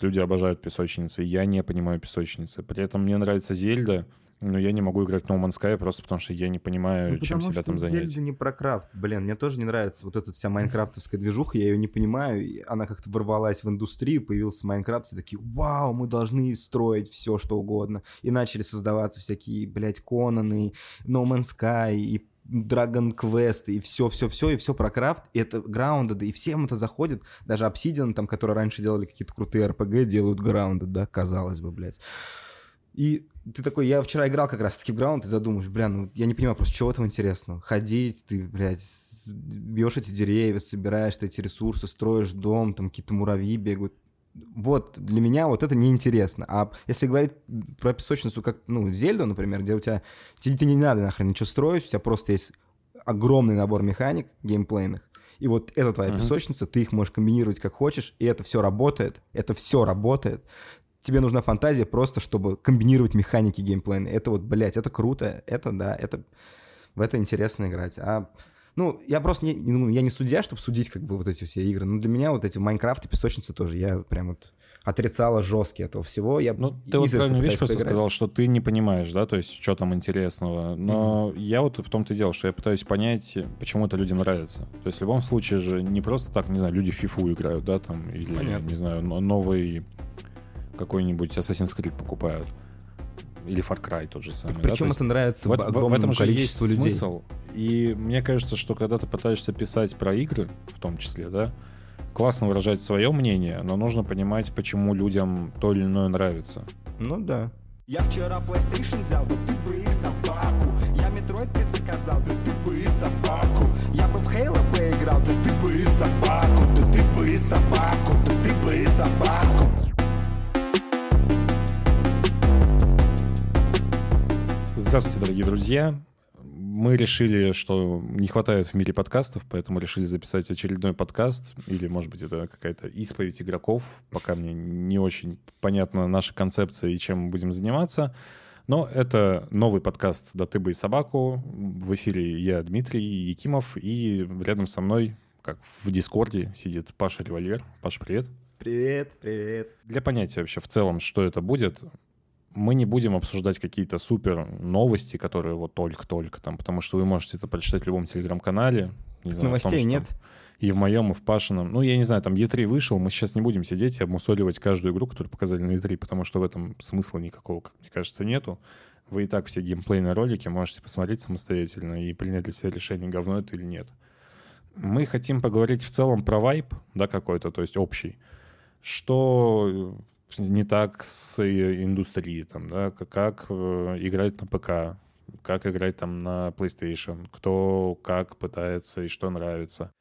есть люди обожают песочницы, я не понимаю песочницы. При этом мне нравится Zelda, но я не могу играть в No Man's Sky просто потому, что я не понимаю, Ну, чем себя там занять. Zelda не про крафт. Блин, мне тоже не нравится вот эта вся майнкрафтовская движуха, я ее не понимаю. Она как-то ворвалась в индустрию, появился Minecraft, все такие, вау, мы должны строить все, что угодно. И начали создаваться всякие, блядь, Конаны, No Man's Sky и Dragon Quest, и все-все-все, и все про крафт, и это Grounded, и всем это заходит, даже Obsidian, там, которые раньше делали какие-то крутые RPG, делают Grounded, да, казалось бы, блядь. И ты такой, я вчера играл как раз-таки в Ground, и задумаешь, бля, ну я не понимаю просто, чего там интересного. Ходить, ты, блядь, бьешь эти деревья, собираешь ты эти ресурсы, строишь дом, там какие-то муравьи бегают. Вот, для меня вот это неинтересно. А если говорить про песочницу, как, ну, Зельду, например, где у тебя, тебе, тебе не надо нахрен ничего строить, у тебя просто есть огромный набор механик геймплейных, и вот это твоя Мгм. песочница, ты их можешь комбинировать как хочешь, и это все работает, это все работает. Тебе нужна фантазия просто, чтобы комбинировать механики геймплейные. Это вот, блядь, это круто, это да, это в это интересно играть. А ну, я просто не, ну, я не судья, чтобы судить как бы вот эти все игры. Но для меня вот эти Майнкрафт и песочницы тоже, я прям вот отрицала жестко этого всего. Я Ну, ты вот правильную вещь просто поиграть. сказал, что ты не понимаешь, да, то есть что там интересного. Но я вот в том-то и дело, что я пытаюсь понять, почему это людям нравится. То есть в любом случае же не просто так, не знаю, люди в фифу играют, да, там, или, Понятно. не знаю, но- новый какой-нибудь Assassin's Creed покупают. Или Far Cry тот же самый. да, Причем есть это нравится в, в- этом же есть людей. смысл. И мне кажется, что когда ты пытаешься писать про игры, в том числе, да, классно выражать свое мнение, но нужно понимать, почему людям то или иное нравится. Ну да. Я вчера PlayStation взял, да ты бы и собаку Я Metroid предзаказал, да ты бы и собаку Я бы в Halo поиграл, да ты бы и собаку Да ты бы и собаку, Здравствуйте, дорогие друзья. Мы решили, что не хватает в мире подкастов, поэтому решили записать очередной подкаст. Или, может быть, это какая-то исповедь игроков. Пока мне не очень понятна наша концепция и чем мы будем заниматься. Но это новый подкаст «Да ты бы и собаку». В эфире я, Дмитрий Якимов, и рядом со мной, как в Дискорде, сидит Паша Револьвер. Паша, привет. Привет, привет. Для понятия вообще в целом, что это будет, мы не будем обсуждать какие-то супер новости, которые вот только-только там, потому что вы можете это прочитать в любом телеграм-канале. Не знаю, том, Новостей что нет. там И в моем, и в Пашином. Ну, я не знаю, там E3 вышел, мы сейчас не будем сидеть и обмусоливать каждую игру, которую показали на E3, потому что в этом смысла никакого, как мне кажется, нету. Вы и так все геймплейные ролики можете посмотреть самостоятельно и принять для себя решение, говно это или нет. Мы хотим поговорить в целом про вайб, да, какой-то, то есть общий. Что не так с индустрией, там, да, как, как э, играть на ПК, как играть там на PlayStation, кто как пытается и что нравится.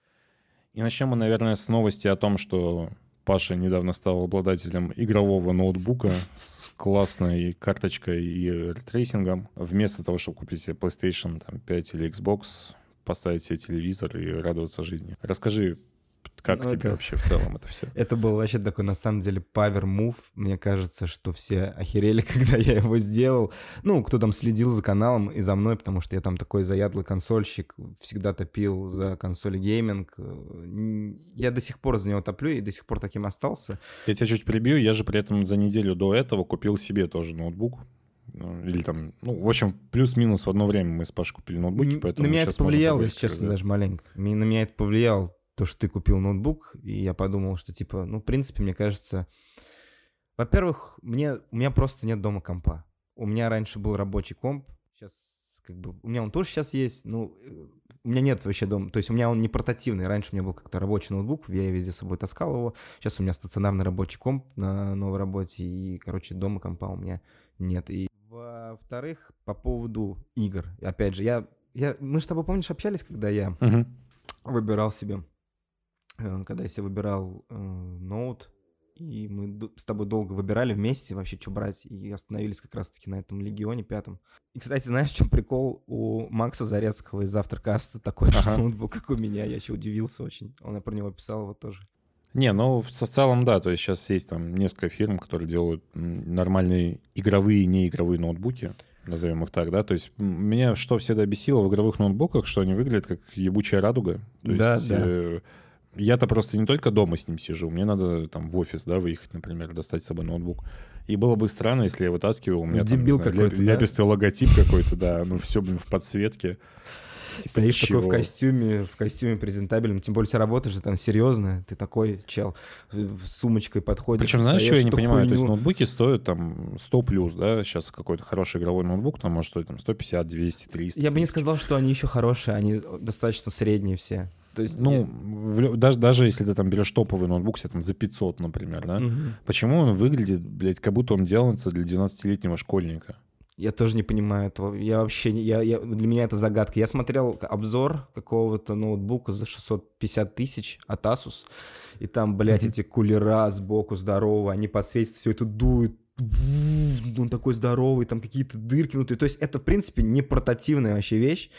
И начнем мы, наверное, с новости о том, что Паша недавно стал обладателем игрового ноутбука с классной карточкой и ray tracing ом. Вместо того, чтобы купить себе PlayStation там, 5 или Xbox, поставить себе телевизор и радоваться жизни. Расскажи, как Ну, тебе это- вообще в целом это все? Это был вообще такой, на самом деле, power move. Мне кажется, что все охерели, когда я его сделал. Ну, кто там следил за каналом и за мной, потому что я там такой заядлый консольщик, всегда топил за консоли гейминг. Я до сих пор за него топлю и до сих пор таким остался. Я тебя чуть прибью, я же при этом за неделю до этого купил себе тоже ноутбук. Ну, Или там, ну, в общем, плюс-минус в одно время мы с Пашей купили ноутбуки, поэтому на меня это повлияло, если честно, даже маленько. На меня это повлияло, то, что ты купил ноутбук, и я подумал, что, типа, ну, в принципе, мне кажется... Во-первых, мне, у меня просто нет дома компа. У меня раньше был рабочий комп, сейчас как бы... У меня он тоже сейчас есть, ну, э, у меня нет вообще дома, то есть у меня он не портативный. Раньше у меня был как-то рабочий ноутбук, я везде с собой таскал его. Сейчас у меня стационарный рабочий комп на новой работе, и, короче, дома компа у меня нет. И во-вторых, по поводу игр. Опять же, я, я, мы с тобой, помнишь, общались, когда я Мгм. выбирал себе, когда я себе выбирал э, ноут, и мы с тобой долго выбирали вместе вообще, что брать, и остановились как раз-таки на этом Легионе пятом. И, кстати, знаешь, в чем прикол? У Макса Зарецкого из Завтракаста такой же ноутбук, как у меня. Я еще удивился очень. Он про него писал его тоже. Не, ну, в, целом, да, то есть сейчас есть там несколько фирм, которые делают нормальные игровые и неигровые ноутбуки, назовем их так, да, то есть меня что всегда бесило в игровых ноутбуках, что они выглядят как ебучая радуга, то Да, есть да. э, я-то просто не только дома с ним сижу, мне надо там в офис, да, выехать, например, достать с собой ноутбук. И было бы странно, если я вытаскивал, у меня Дебил там, какой-то, да? ляпистый логотип какой-то, да, ну все, блин, в подсветке. Типа, Стоишь такой в чего? костюме, в костюме презентабельном, тем более тебя работаешь же там серьезно, ты такой чел с сумочкой подходишь. Причем, знаешь, что я не понимаю? То есть хуйню. ноутбуки стоят там 100 плюс, да? Сейчас какой-то хороший игровой ноутбук там может стоить там 150, 200, 300. Я бы не 1000. сказал, что они еще хорошие, они достаточно средние все. То есть, Ну, в даже, даже если ты там берешь топовый ноутбук себе там за 500, например, да? Мгм. Почему он выглядит, блядь, как будто он делается для 12-летнего школьника? Я тоже не понимаю этого. Я вообще, я, я- для меня это загадка. Я смотрел обзор какого-то ноутбука за 650 тысяч от Asus, и там, блядь, эти кулера сбоку здоровые, они подсветятся, все это дует. Он такой здоровый, там какие-то дырки внутри. То есть это, в принципе, не портативная вообще вещь,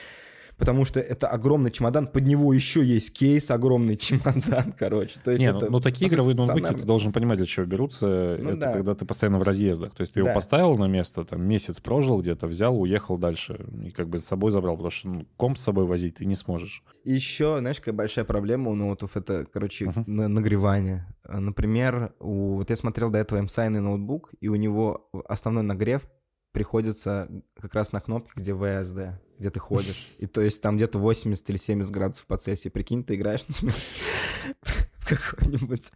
потому что это огромный чемодан, под него еще есть кейс, огромный чемодан, короче. То есть Не, это ну, ну, такие игровые ноутбуки, ты должен понимать, для чего берутся. Ну это да. когда ты постоянно в разъездах. То есть ты его Да. поставил на место, там месяц прожил где-то, взял, уехал дальше. И как бы с собой забрал, потому что ну, комп с собой возить ты не сможешь. Еще, знаешь, какая большая проблема у ноутов, это, короче, на- нагревание. Например, у, вот я смотрел до этого MSI ноутбук, и у него основной нагрев приходится как раз на кнопке, где WASD, где ты ходишь. И то есть там где-то 80 или 70 градусов по Цельсию. Прикинь, ты играешь в какой-нибудь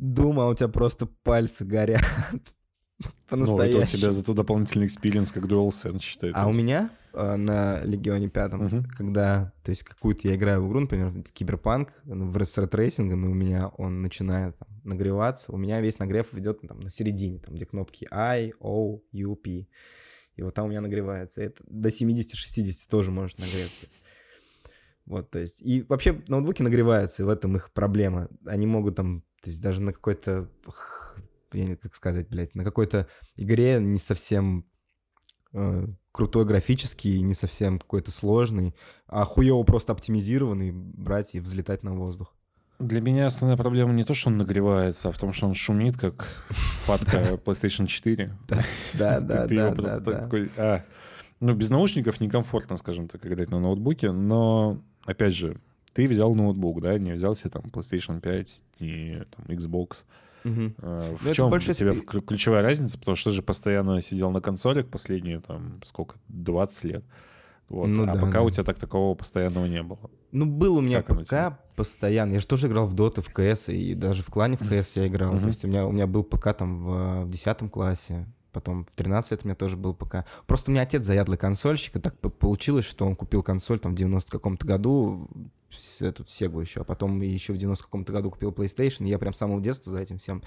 Doom, а у тебя просто пальцы горят. Ну, это у По-настоящему. тебя зато дополнительный experience, как DualSense считается. А у меня э, на Легионе пятом, Мгм. когда, то есть какую-то я играю в игру, например, Киберпанк ну, в с ray tracing ом, и у меня он начинает там, нагреваться, у меня весь нагрев идет ну, там, на середине, там, где кнопки I, O, U, P. И вот там у меня нагревается. Это до 70-60 тоже может нагреться. Вот, то есть, и вообще ноутбуки нагреваются, и в этом их проблема. Они могут там, то есть даже на какой-то, я как сказать, блядь, на какой-то игре не совсем э, крутой графический, не совсем какой-то сложный, а хуево просто оптимизированный брать и взлетать на воздух. Для меня основная проблема не то, что он нагревается, а в том, что он шумит, как фатка PlayStation 4. Да, да, да, а. Ну, без наушников некомфортно, скажем так, играть на ноутбуке, но, опять же, ты взял ноутбук, да, не взял себе там PlayStation 5, не там, Xbox. Мгм. Ну, В это чем большой для тебя ключевая разница? Потому что ты же постоянно сидел на консолях последние, там, сколько, 20 лет. Вот. Ну а да, пока да. у тебя так такового постоянного не было. Ну, был у меня Как ПК постоянно. Я же тоже играл в Доты, в КС, и даже в клане в КС я играл. Мгм. То есть у меня, у меня был ПК там в, в 10 классе, потом в 13 лет у меня тоже был ПК. Просто у меня отец заядлый консольщик, и так получилось, что он купил консоль там в 90 каком-то году, эту Сегу еще, а потом еще в 90 каком-то году купил PlayStation, и я прям с самого детства за этим всем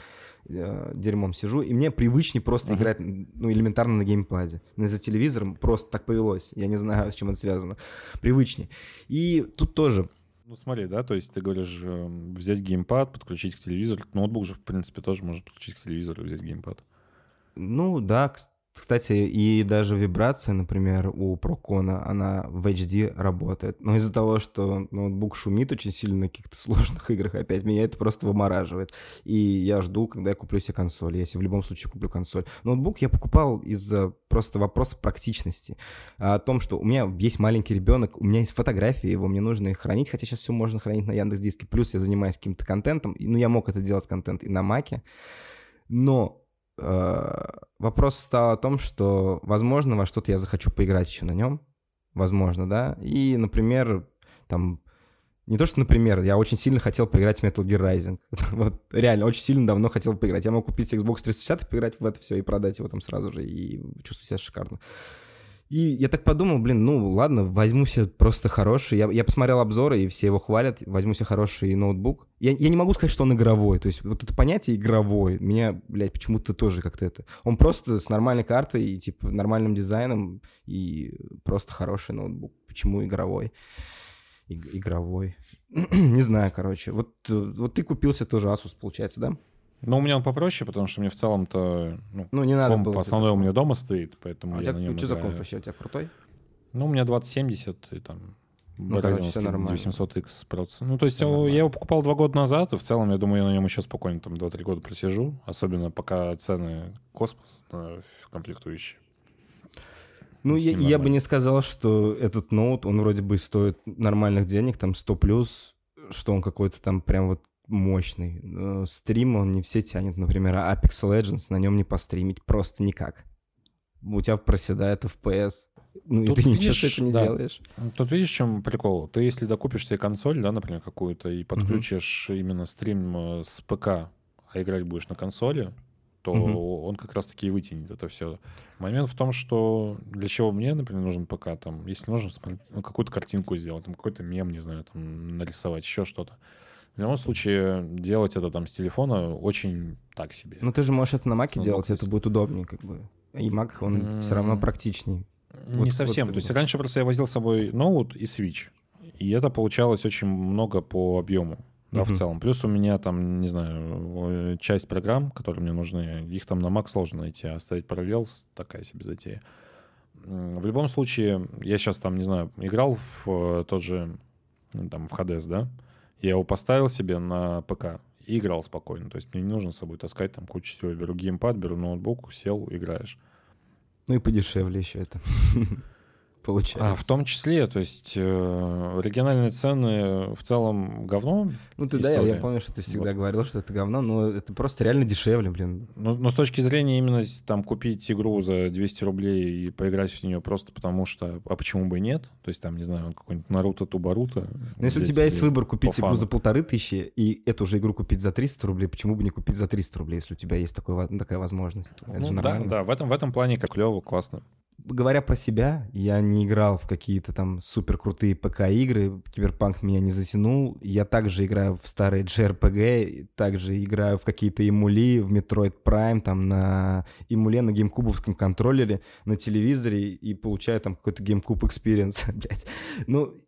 э, дерьмом сижу, и мне привычнее просто Мгм. играть, ну, элементарно на геймпаде. Но за телевизором просто так повелось, я не знаю, с чем это связано. Привычнее. И тут тоже Ну смотри, да, то есть ты говоришь, э, взять геймпад, подключить к телевизору. Ноутбук же, в принципе, тоже может подключить к телевизору и взять геймпад. Ну да, кстати, и даже вибрация, например, у Прокона, она в HD работает. Но из-за того, что ноутбук шумит очень сильно на каких-то сложных играх, опять меня это просто вымораживает. И я жду, когда я куплю себе консоль, если в любом случае куплю консоль. Ноутбук я покупал из-за просто вопроса практичности. О том, что у меня есть маленький ребенок, у меня есть фотографии его, мне нужно их хранить, хотя сейчас все можно хранить на Яндекс Диске. Плюс я занимаюсь каким-то контентом, ну я мог это делать контент и на Маке. Но вопрос стал о том, что, возможно, во что-то я захочу поиграть еще на нем. Возможно, да. И, например, там... Не то, что, например, я очень сильно хотел поиграть в Metal Gear Rising. вот реально, очень сильно давно хотел поиграть. Я мог купить Xbox 360 и поиграть в это все, и продать его там сразу же, и чувствую себя шикарно. И я так подумал, блин, ну ладно, возьму себе просто хороший. Я, я посмотрел обзоры, и все его хвалят. Возьму себе хороший ноутбук. Я, я не могу сказать, что он игровой. То есть вот это понятие игровой, меня, блядь, почему-то тоже как-то это... Он просто с нормальной картой и, типа, нормальным дизайном, и просто хороший ноутбук. Почему игровой? Иг- игровой. не знаю, короче. Вот, э, вот ты купился тоже Asus, получается, да? Но у меня он попроще, потому что мне в целом-то ну, Ну, не надо комп было. основной у меня дома стоит, поэтому А я тебя на нем что за комп вообще? У тебя крутой? Ну, у меня 2070 и там Ну, короче, Ryzen нормально. 900X процессор. Ну, то есть его- нормально. я его покупал два года назад, и в целом, я думаю, я на нем еще спокойно там 2-3 года просижу, особенно пока цены космос на комплектующие. Ну, я, я бы не сказал, что этот ноут, он вроде бы стоит нормальных денег, там 100 плюс. что он какой-то там прям вот мощный. Но Стрим он не все тянет, например, а Apex Legends на нем не постримить просто никак. У тебя проседает FPS. Ну, Тут и ты ничего видишь, с этим не да. делаешь. Тут видишь, в чем прикол? Ты если докупишь себе консоль, да, например, какую-то, и подключишь именно стрим э, с ПК, а играть будешь на консоли, то Мгм. он как раз-таки и вытянет это все. Момент в том, что для чего мне, например, нужен ПК, там, если нужно ну, какую-то картинку сделать, там, какой-то мем, не знаю, там, нарисовать, еще что-то. В любом случае, делать это там с телефона очень так себе. Ну, ты же можешь это на Маке Ну, делать, то это будет удобнее, как бы. И Mac, он все равно практичней. Не Вот- совсем. вот То есть раньше просто я возил с собой ноут и Switch. И это получалось очень много по объему. Да, в Мгм. целом. Плюс у меня там, не знаю, э, часть программ, которые мне нужны, их там на Mac сложно найти, а ставить параллел такая себе затея. В любом случае, я сейчас там, не знаю, играл в э, тот же, там, в Hades, да? Я его поставил себе на ПК и играл спокойно. То есть мне не нужно с собой таскать там кучу всего. Беру геймпад, беру ноутбук, сел, играешь. Ну и подешевле еще это. Получается. А, в том числе, то есть э, региональные цены в целом говно. Ну ты да, я, я помню, что ты всегда Вот. говорил, что это говно, но это просто реально дешевле, блин. Но, но с точки зрения именно там купить игру за 200 рублей и поиграть в нее просто потому что, а почему бы и нет? То есть там, не знаю, какой-нибудь Наруто Тубаруто. Но если у тебя есть выбор купить игру фану. за полторы тысячи и эту же игру купить за 300 рублей, почему бы не купить за 300 рублей, если у тебя есть такой, такая возможность? Это Ну, да, нормально. да, в этом, в этом плане как клево, классно. Говоря про себя, я не играл в какие-то там супер крутые ПК-игры, Киберпанк меня не затянул. Я также играю в старые JRPG, также играю в какие-то эмули, в Metroid Prime, там на эмуле, на геймкубовском контроллере, на телевизоре и получаю там какой-то GameCube experience, блядь. Ну,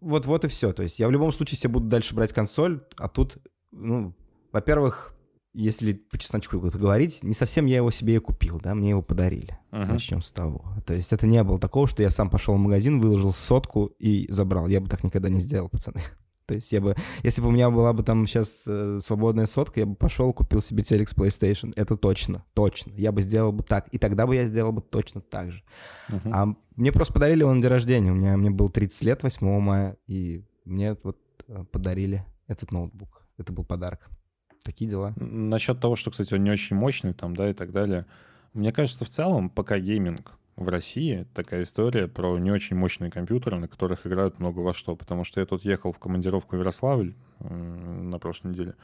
вот, вот и все. То есть я в любом случае себе буду дальше брать консоль, а тут, ну, во-первых, если по чесночку говорить, не совсем я его себе и купил, да, мне его подарили. Мгм. Начнем с того. То есть это не было такого, что я сам пошел в магазин, выложил сотку и забрал. Я бы так никогда не сделал, пацаны. То есть я бы, если бы у меня была бы там сейчас э, свободная сотка, я бы пошел, купил себе телек с PlayStation. Это точно, точно. Я бы сделал бы так. И тогда бы я сделал бы точно так же. Мгм. А мне просто подарили его на день рождения. У меня мне было 30 лет 8 мая, и мне вот э, подарили этот ноутбук. Это был подарок. Такие дела. Насчет того, что, кстати, он не очень мощный там, да, и так далее. Мне кажется, в целом, пока гейминг в России такая история про не очень мощные компьютеры, на которых играют много во что. Потому что я тут ехал в командировку в Ярославль м, на прошлой неделе.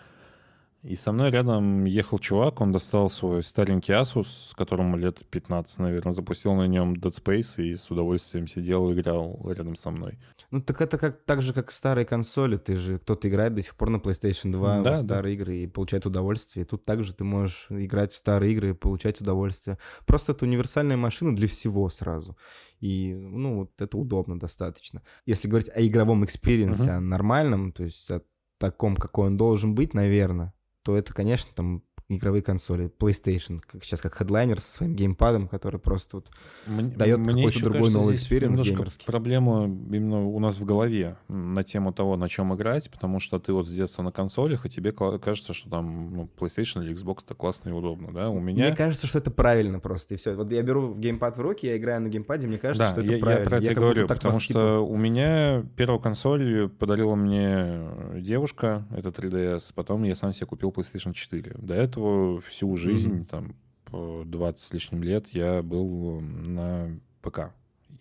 И со мной рядом ехал чувак, он достал свой старенький Asus, которому лет 15, наверное, запустил на нем Dead Space и с удовольствием сидел и играл рядом со мной. Ну так это как так же, как старые консоли. Ты же кто-то играет до сих пор на PlayStation 2 Да, старые игры и получает удовольствие. И тут также ты можешь играть в старые игры и получать удовольствие. Просто это универсальная машина для всего сразу. И, ну, вот это удобно достаточно. Если говорить о игровом experience е, Мгм. о нормальном, то есть о таком, какой он должен быть, наверное, то это, конечно, там игровые консоли, PlayStation, как сейчас как хедлайнер со своим геймпадом, который просто вот Даёт мне какой-то другой кажется, новый немножко геймерский. проблема именно у нас в голове на тему того, на чем играть, потому что ты вот с детства на консолях, и тебе кажется, что там ну, PlayStation или Xbox это классно и удобно, да? У меня... Мне кажется, что это правильно просто, и все. Вот я беру геймпад в руки, я играю на геймпаде, мне кажется, да, что это я, я правильно. про это как говорю, потому что типа, у меня первую консоль подарила мне девушка, это 3DS, потом я сам себе купил PlayStation 4. До этого всю жизнь, там, по 20 с лишним лет я был на ПК.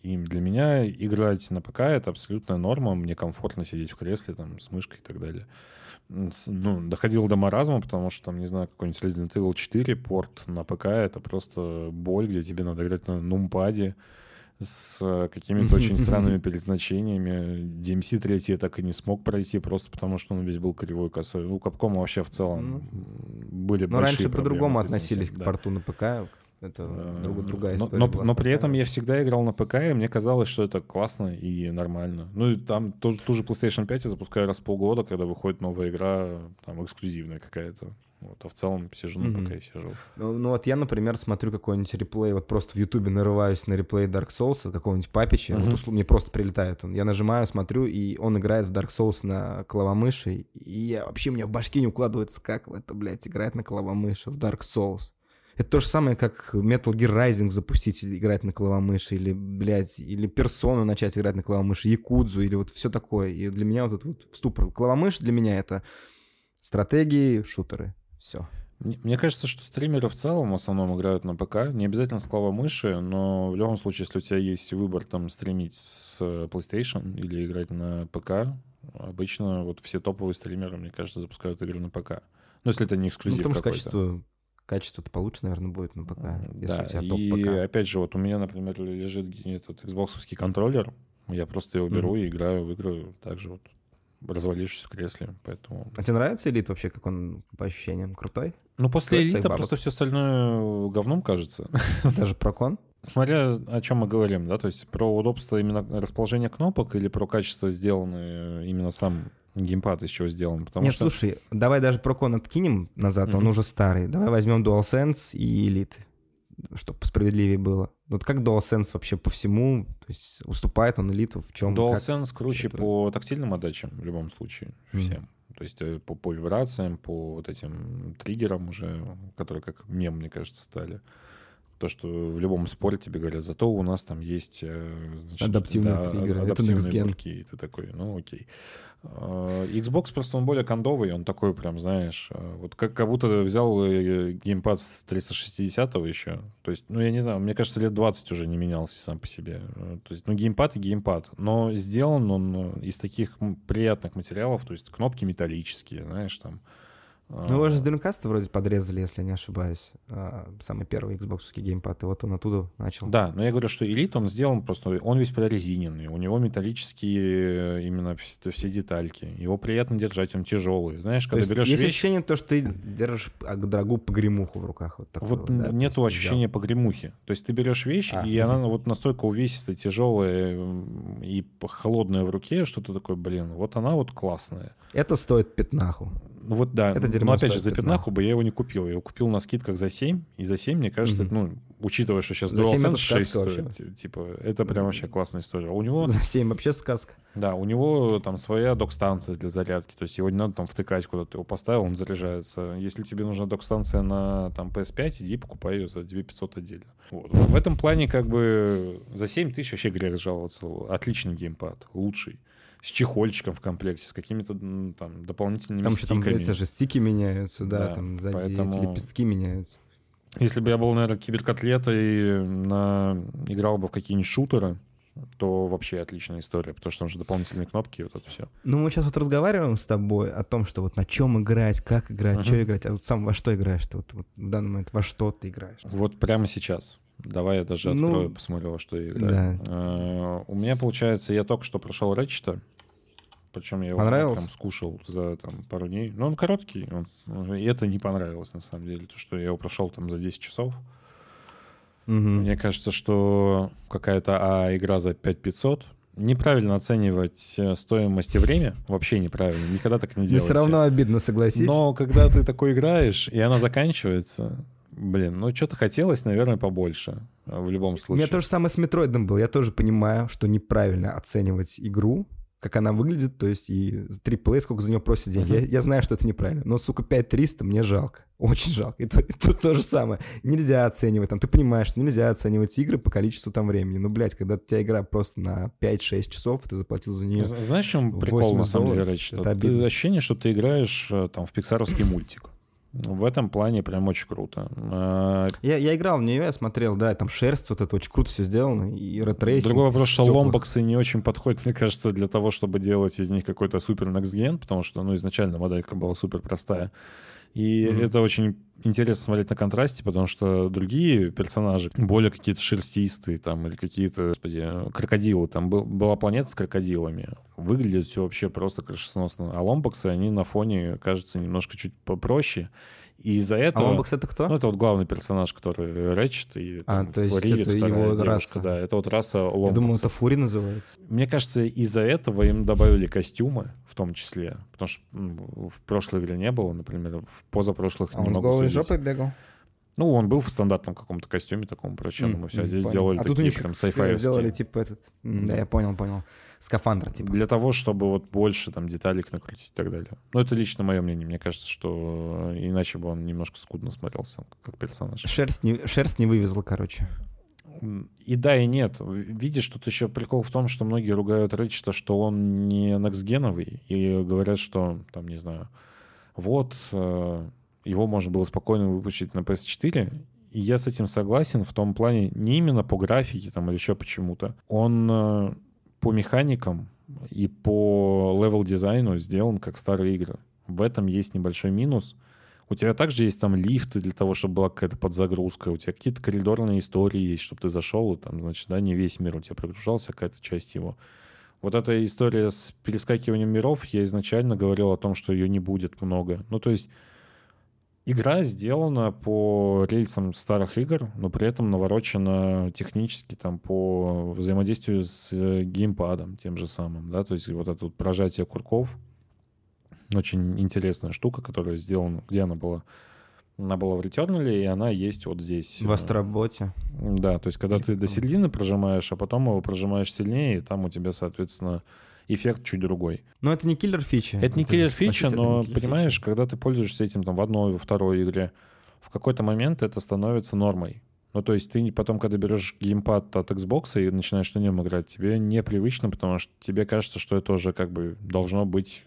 И для меня играть на ПК — это абсолютная норма, мне комфортно сидеть в кресле там, с мышкой и так далее. Ну, доходил до маразма, потому что, там, не знаю, какой-нибудь Resident Evil 4 порт на ПК — это просто боль, где тебе надо играть на нумпаде, с э, какими-то очень странными перезначениями. DMC 3 я так и не смог пройти, просто потому что он весь был кривой косой. Ну, Капком вообще в целом м, были Но большие раньше по-другому относились к порту на ПК. Это Э, друг- другая но- история. Но, но с при этом я всегда играл на ПК, и мне казалось, что это классно и нормально. Ну и там ту, ту же PlayStation 5 я запускаю раз в полгода, когда выходит новая игра, там эксклюзивная какая-то. Вот, а в целом сижу на Мгм. ПК и сижу. Ну, ну вот я, например, смотрю какой-нибудь реплей, вот просто в Ютубе нарываюсь на реплей Dark Souls от какого-нибудь папича, Мгм. вот услу- мне просто прилетает он. Я нажимаю, смотрю, и он играет в Dark Souls на клавомыши, и я, вообще мне в башке не укладывается, как это, блядь, играть на клавомыши в Dark Souls. Это то же самое, как Metal Gear Rising запустить играть на клавомыши, или, блядь, или персону начать играть на клавомыши, Якудзу, или вот все такое. И для меня вот этот вот ступор. Клавомышь для меня это стратегии, шутеры. Все. Мне кажется, что стримеры в целом в основном играют на ПК. Не обязательно с клавомыши, но в любом случае, если у тебя есть выбор там стримить с э, PlayStation или играть на ПК, обычно вот все топовые стримеры, мне кажется, запускают игры на ПК. Ну, если это не Ну, эксклюзив потому что качество, качество-то получше, наверное, будет на ПК, если Да, у тебя и топ-ПК. опять же, вот у меня, например, лежит этот Xbox контроллер, я просто его беру и играю в игры так же вот развалившись в кресле, поэтому... А тебе нравится Элит вообще, как он по ощущениям? Крутой? Ну, после Стоит элита просто все остальное говном кажется. Даже прокон? Смотря о чем мы говорим, да, то есть про удобство именно расположения кнопок или про качество сделанный именно сам геймпад из чего сделан, потому Нет, что... слушай, давай даже прокон откинем назад, он Мгм. уже старый. Давай возьмем DualSense и Elite, чтобы справедливее было. Вот как DualSense вообще по всему, то есть уступает он Elite в чем? DualSense круче это- по тактильным отдачам в любом случае Мгм. всем. То есть э, по, по вибрациям, по вот этим триггерам уже, которые как мем, мне кажется, стали. То, что в любом споре тебе говорят, зато у нас там есть... э, значит, Адаптивные да, триггеры, это адаптивные gen. пульки, и ты такой, ну окей. А, Xbox просто он более кондовый, он такой прям, знаешь, а, вот как, как будто взял э, геймпад с 360-го еще. То есть, ну я не знаю, мне кажется, лет 20 уже не менялся сам по себе. Э, То есть, ну геймпад и геймпад. Но сделан он э, из таких приятных материалов, то есть кнопки металлические, знаешь, там. А, Ну, его же с Dreamcast вроде подрезали, если я не ошибаюсь. А, Самый первый Xbox геймпад, и вот он оттуда начал. Да, но я говорю, что элит он сделан просто, он весь прорезиненный, у него металлические э, именно все, детальки, его приятно держать, он тяжелый. Знаешь, То когда есть берешь есть вещь, ощущение, то, что ты держишь а, дорогую погремуху в руках. Вот, такой вот вот, да, нету то ощущения погремухи. То есть ты берешь вещь, А, и мгм. она вот настолько увесистая, тяжелая м, и холодная в руке, что ты такой, блин, вот она вот классная. взял. Это стоит пятнаху. Ну вот да, Это но дерьмо опять же, за пятнаху. бы я его не купил. Я его купил на скидках за 7, и за 7, мне кажется, Мгм. ну, учитывая, что сейчас За 7 это DualSense 6 сказка стоит, типа, это прям вообще классная история. У него За 7 вообще сказка. Да, у него там своя док-станция для зарядки, то есть его не надо там втыкать куда-то, его поставил, он заряжается. Если тебе нужна док-станция на там PS5, иди покупай ее за 2500 отдельно. Вот. В этом плане как бы за 7 тысяч вообще грех жаловаться. Отличный геймпад, лучший. С чехольчиком в комплекте, с какими-то там дополнительными Там там, стиками. эти же стики меняются, да, Да, там сзади эти поэтому- лепестки меняются. Если бы я был, наверное, киберкотлетой, на... играл бы в какие-нибудь шутеры, то вообще отличная история, потому что там же дополнительные кнопки и вот это все. Ну, мы сейчас вот разговариваем с тобой о том, что вот на чем играть, как играть, Мгм. что играть, а вот сам во что играешь ты? Вот, вот в данный момент во что ты играешь? Вот прямо сейчас. Давай я даже Ну, открою, посмотрю, во что я играю. да. А, У меня, получается, я только что прошел Рэчета. Причем я его Понравилось? прям скушал за там, пару дней. Но он короткий. он- И это не понравилось, на самом деле. То, что я его прошел там за 10 часов. Мгм. Мне кажется, что какая-то а, игра за 5500 неправильно оценивать э, стоимость и время. Вообще неправильно. Никогда так не делайте. все равно обидно, согласись. Но когда ты такой играешь, и она заканчивается, блин, ну что-то хотелось, наверное, побольше. э, В любом У случае. меня то же самое с Метроидом было. Я тоже понимаю, что неправильно оценивать игру, как она выглядит, то есть и AAA, сколько за нее просят. Мгм. Я, я знаю, что это неправильно, но, сука, 5300 мне жалко. Очень жалко. Это, это то же самое. Нельзя оценивать, там, ты понимаешь, что нельзя оценивать игры по количеству там времени. Ну, блядь, когда у тебя игра просто на 5-6 часов, ты заплатил за нее... Знаешь, в чем прикол, 80 на самом деле? Это обидно. Ощущение, что ты играешь э, там в пиксаровский мультик. В этом плане прям очень круто. А, Я, я играл в нее, я смотрел, да, там шерсть вот это очень круто все сделано, и ray tracing. Другой вопрос, что ломбаксы не очень подходят, мне кажется, для того, чтобы делать из них какой-то супер next gen, потому что, ну, изначально моделька была супер простая. И Мгм. это очень интересно смотреть на контрасте, потому что другие персонажи более какие-то шерстистые там или какие-то, господи, крокодилы. Там был- была планета с крокодилами. Выглядит все вообще просто крышесносно. А ломбоксы, они на фоне кажутся немножко чуть попроще. И из-за А этого... Ломбокс это кто? Ну, это вот главный персонаж, который Рэчет и А, там, то есть Ривет, это его девушка, раса. Да, это вот раса я ломбоксов. думал, это Фури называется. Мне кажется, из-за этого им добавили костюмы, в том числе. Потому что м, в прошлой игре не было, например, в позапрошлых А не он с могу голой судить. жопой бегал? Ну, он был в стандартном каком-то костюме таком проченном, и все. М, Здесь понял. сделали а тут у такие них прям sci сделали типа этот. М, Да, Да. я понял, понял. Скафандр, типа. Для того, чтобы вот больше там деталек накрутить и так далее. Ну, это лично мое мнение. Мне кажется, что иначе бы он немножко скудно смотрелся, как персонаж. Шерсть не, шерсть не вывезла, короче. И да, и нет. Видишь, тут еще прикол в том, что многие ругают Рэтчета, что он не next-gen овый, и говорят, что, там, не знаю, вот, э, его можно было спокойно выпустить на PS4, и я с этим согласен в том плане, не именно по графике там или еще почему-то. Он э, по механикам и по level design у сделан как старые игры. В этом есть небольшой минус. У тебя также есть там лифты для того, чтобы была какая-то подзагрузка. У тебя какие-то коридорные истории есть, чтобы ты зашел, и там, значит, да, не весь мир у тебя прогружался, какая-то часть его. Вот эта история с перескакиванием миров, я изначально говорил о том, что ее не будет много. Ну, то есть игра сделана по рельсам старых игр, но при этом наворочена технически там по взаимодействию с э, геймпадом тем же самым, да, то есть вот это вот прожатие курков, очень интересная штука, которая сделана, где она была? Она была в Returnal, и она есть вот здесь. В Астроботе. Да, то есть когда ты до середины прожимаешь, а потом его прожимаешь сильнее, и там у тебя, соответственно, эффект чуть другой. Но это не киллер фича. Это не киллер фича, но, понимаешь, когда ты пользуешься этим там в одной, во второй игре, в какой-то момент это становится нормой. Ну, то есть ты потом, когда берешь геймпад от Xbox и начинаешь на нем играть, тебе непривычно, потому что тебе кажется, что это уже как бы должно быть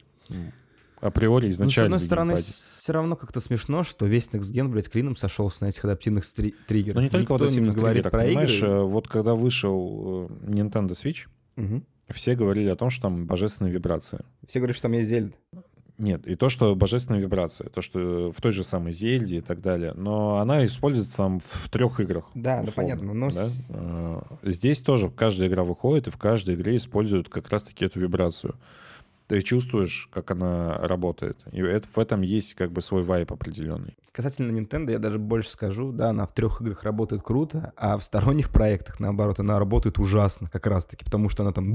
априори Ну, с изначально. одной стороны, геймпаде. все равно как-то смешно, что весь Next Gen, блядь, клином сошелся на этих адаптивных стри- триггерах. Но не только Никто вот не говорит про понимаешь, игры. э, вот когда вышел э, Nintendo Switch, Мгм. Все говорили о том, что там божественные вибрации. Все говорят, что там есть Зельда. Нет, и то, что божественная вибрация, то, что в той же самой Зельде и так далее, но она используется там в трех играх. Да, да, условно, понятно, но да? Э, Здесь тоже каждая игра выходит, и в каждой игре используют как раз-таки эту вибрацию. Ты чувствуешь, как она работает. И это, в этом есть как бы свой вайп определенный. Касательно Nintendo, я даже больше скажу, да, она в трех играх работает круто, а в сторонних проектах, наоборот, она работает ужасно как раз-таки, потому что она там...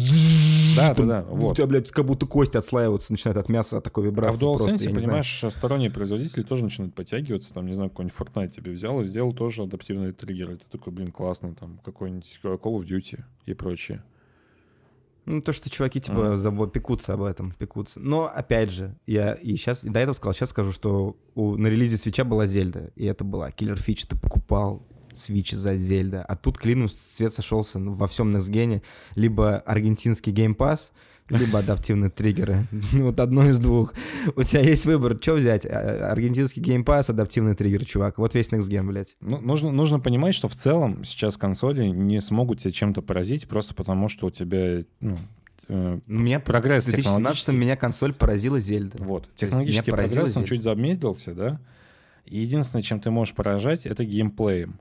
Да, там да, да, У вот. тебя, блядь, как будто кости отслаиваются, начинают от мяса от такой А вибрации. в просто, DualSense, не знаю. понимаешь, сторонние производители тоже начинают подтягиваться. Там, не знаю, какой-нибудь Fortnite тебе взял и сделал тоже адаптивный триггер. И ты такой, блин, классно. Там какой-нибудь Call of Duty и прочее. Ну, то, что чуваки, типа, Мгм. забо- пекутся об этом, пекутся. Но, опять же, я и сейчас, до этого сказал, сейчас скажу, что у, на релизе Switch а была Зельда, и это была killer feature, ты покупал Switch за Зельда, а тут клином свет сошелся во всем Next либо аргентинский Game Pass, либо адаптивные триггеры. Вот одно из двух. У тебя есть выбор, что взять? А- Аргентинский Game Pass, адаптивный триггер, чувак. Вот весь Next Gen, блядь. Ну, нужно, нужно понимать, что в целом сейчас консоли не смогут тебя чем-то поразить, просто потому что у тебя ну, э, Меня прогресс в 2017 технологический. меня консоль поразила Зельда. Вот, технологический прогресс, он чуть замедлился, да? Единственное, чем ты можешь поражать, это геймплеем.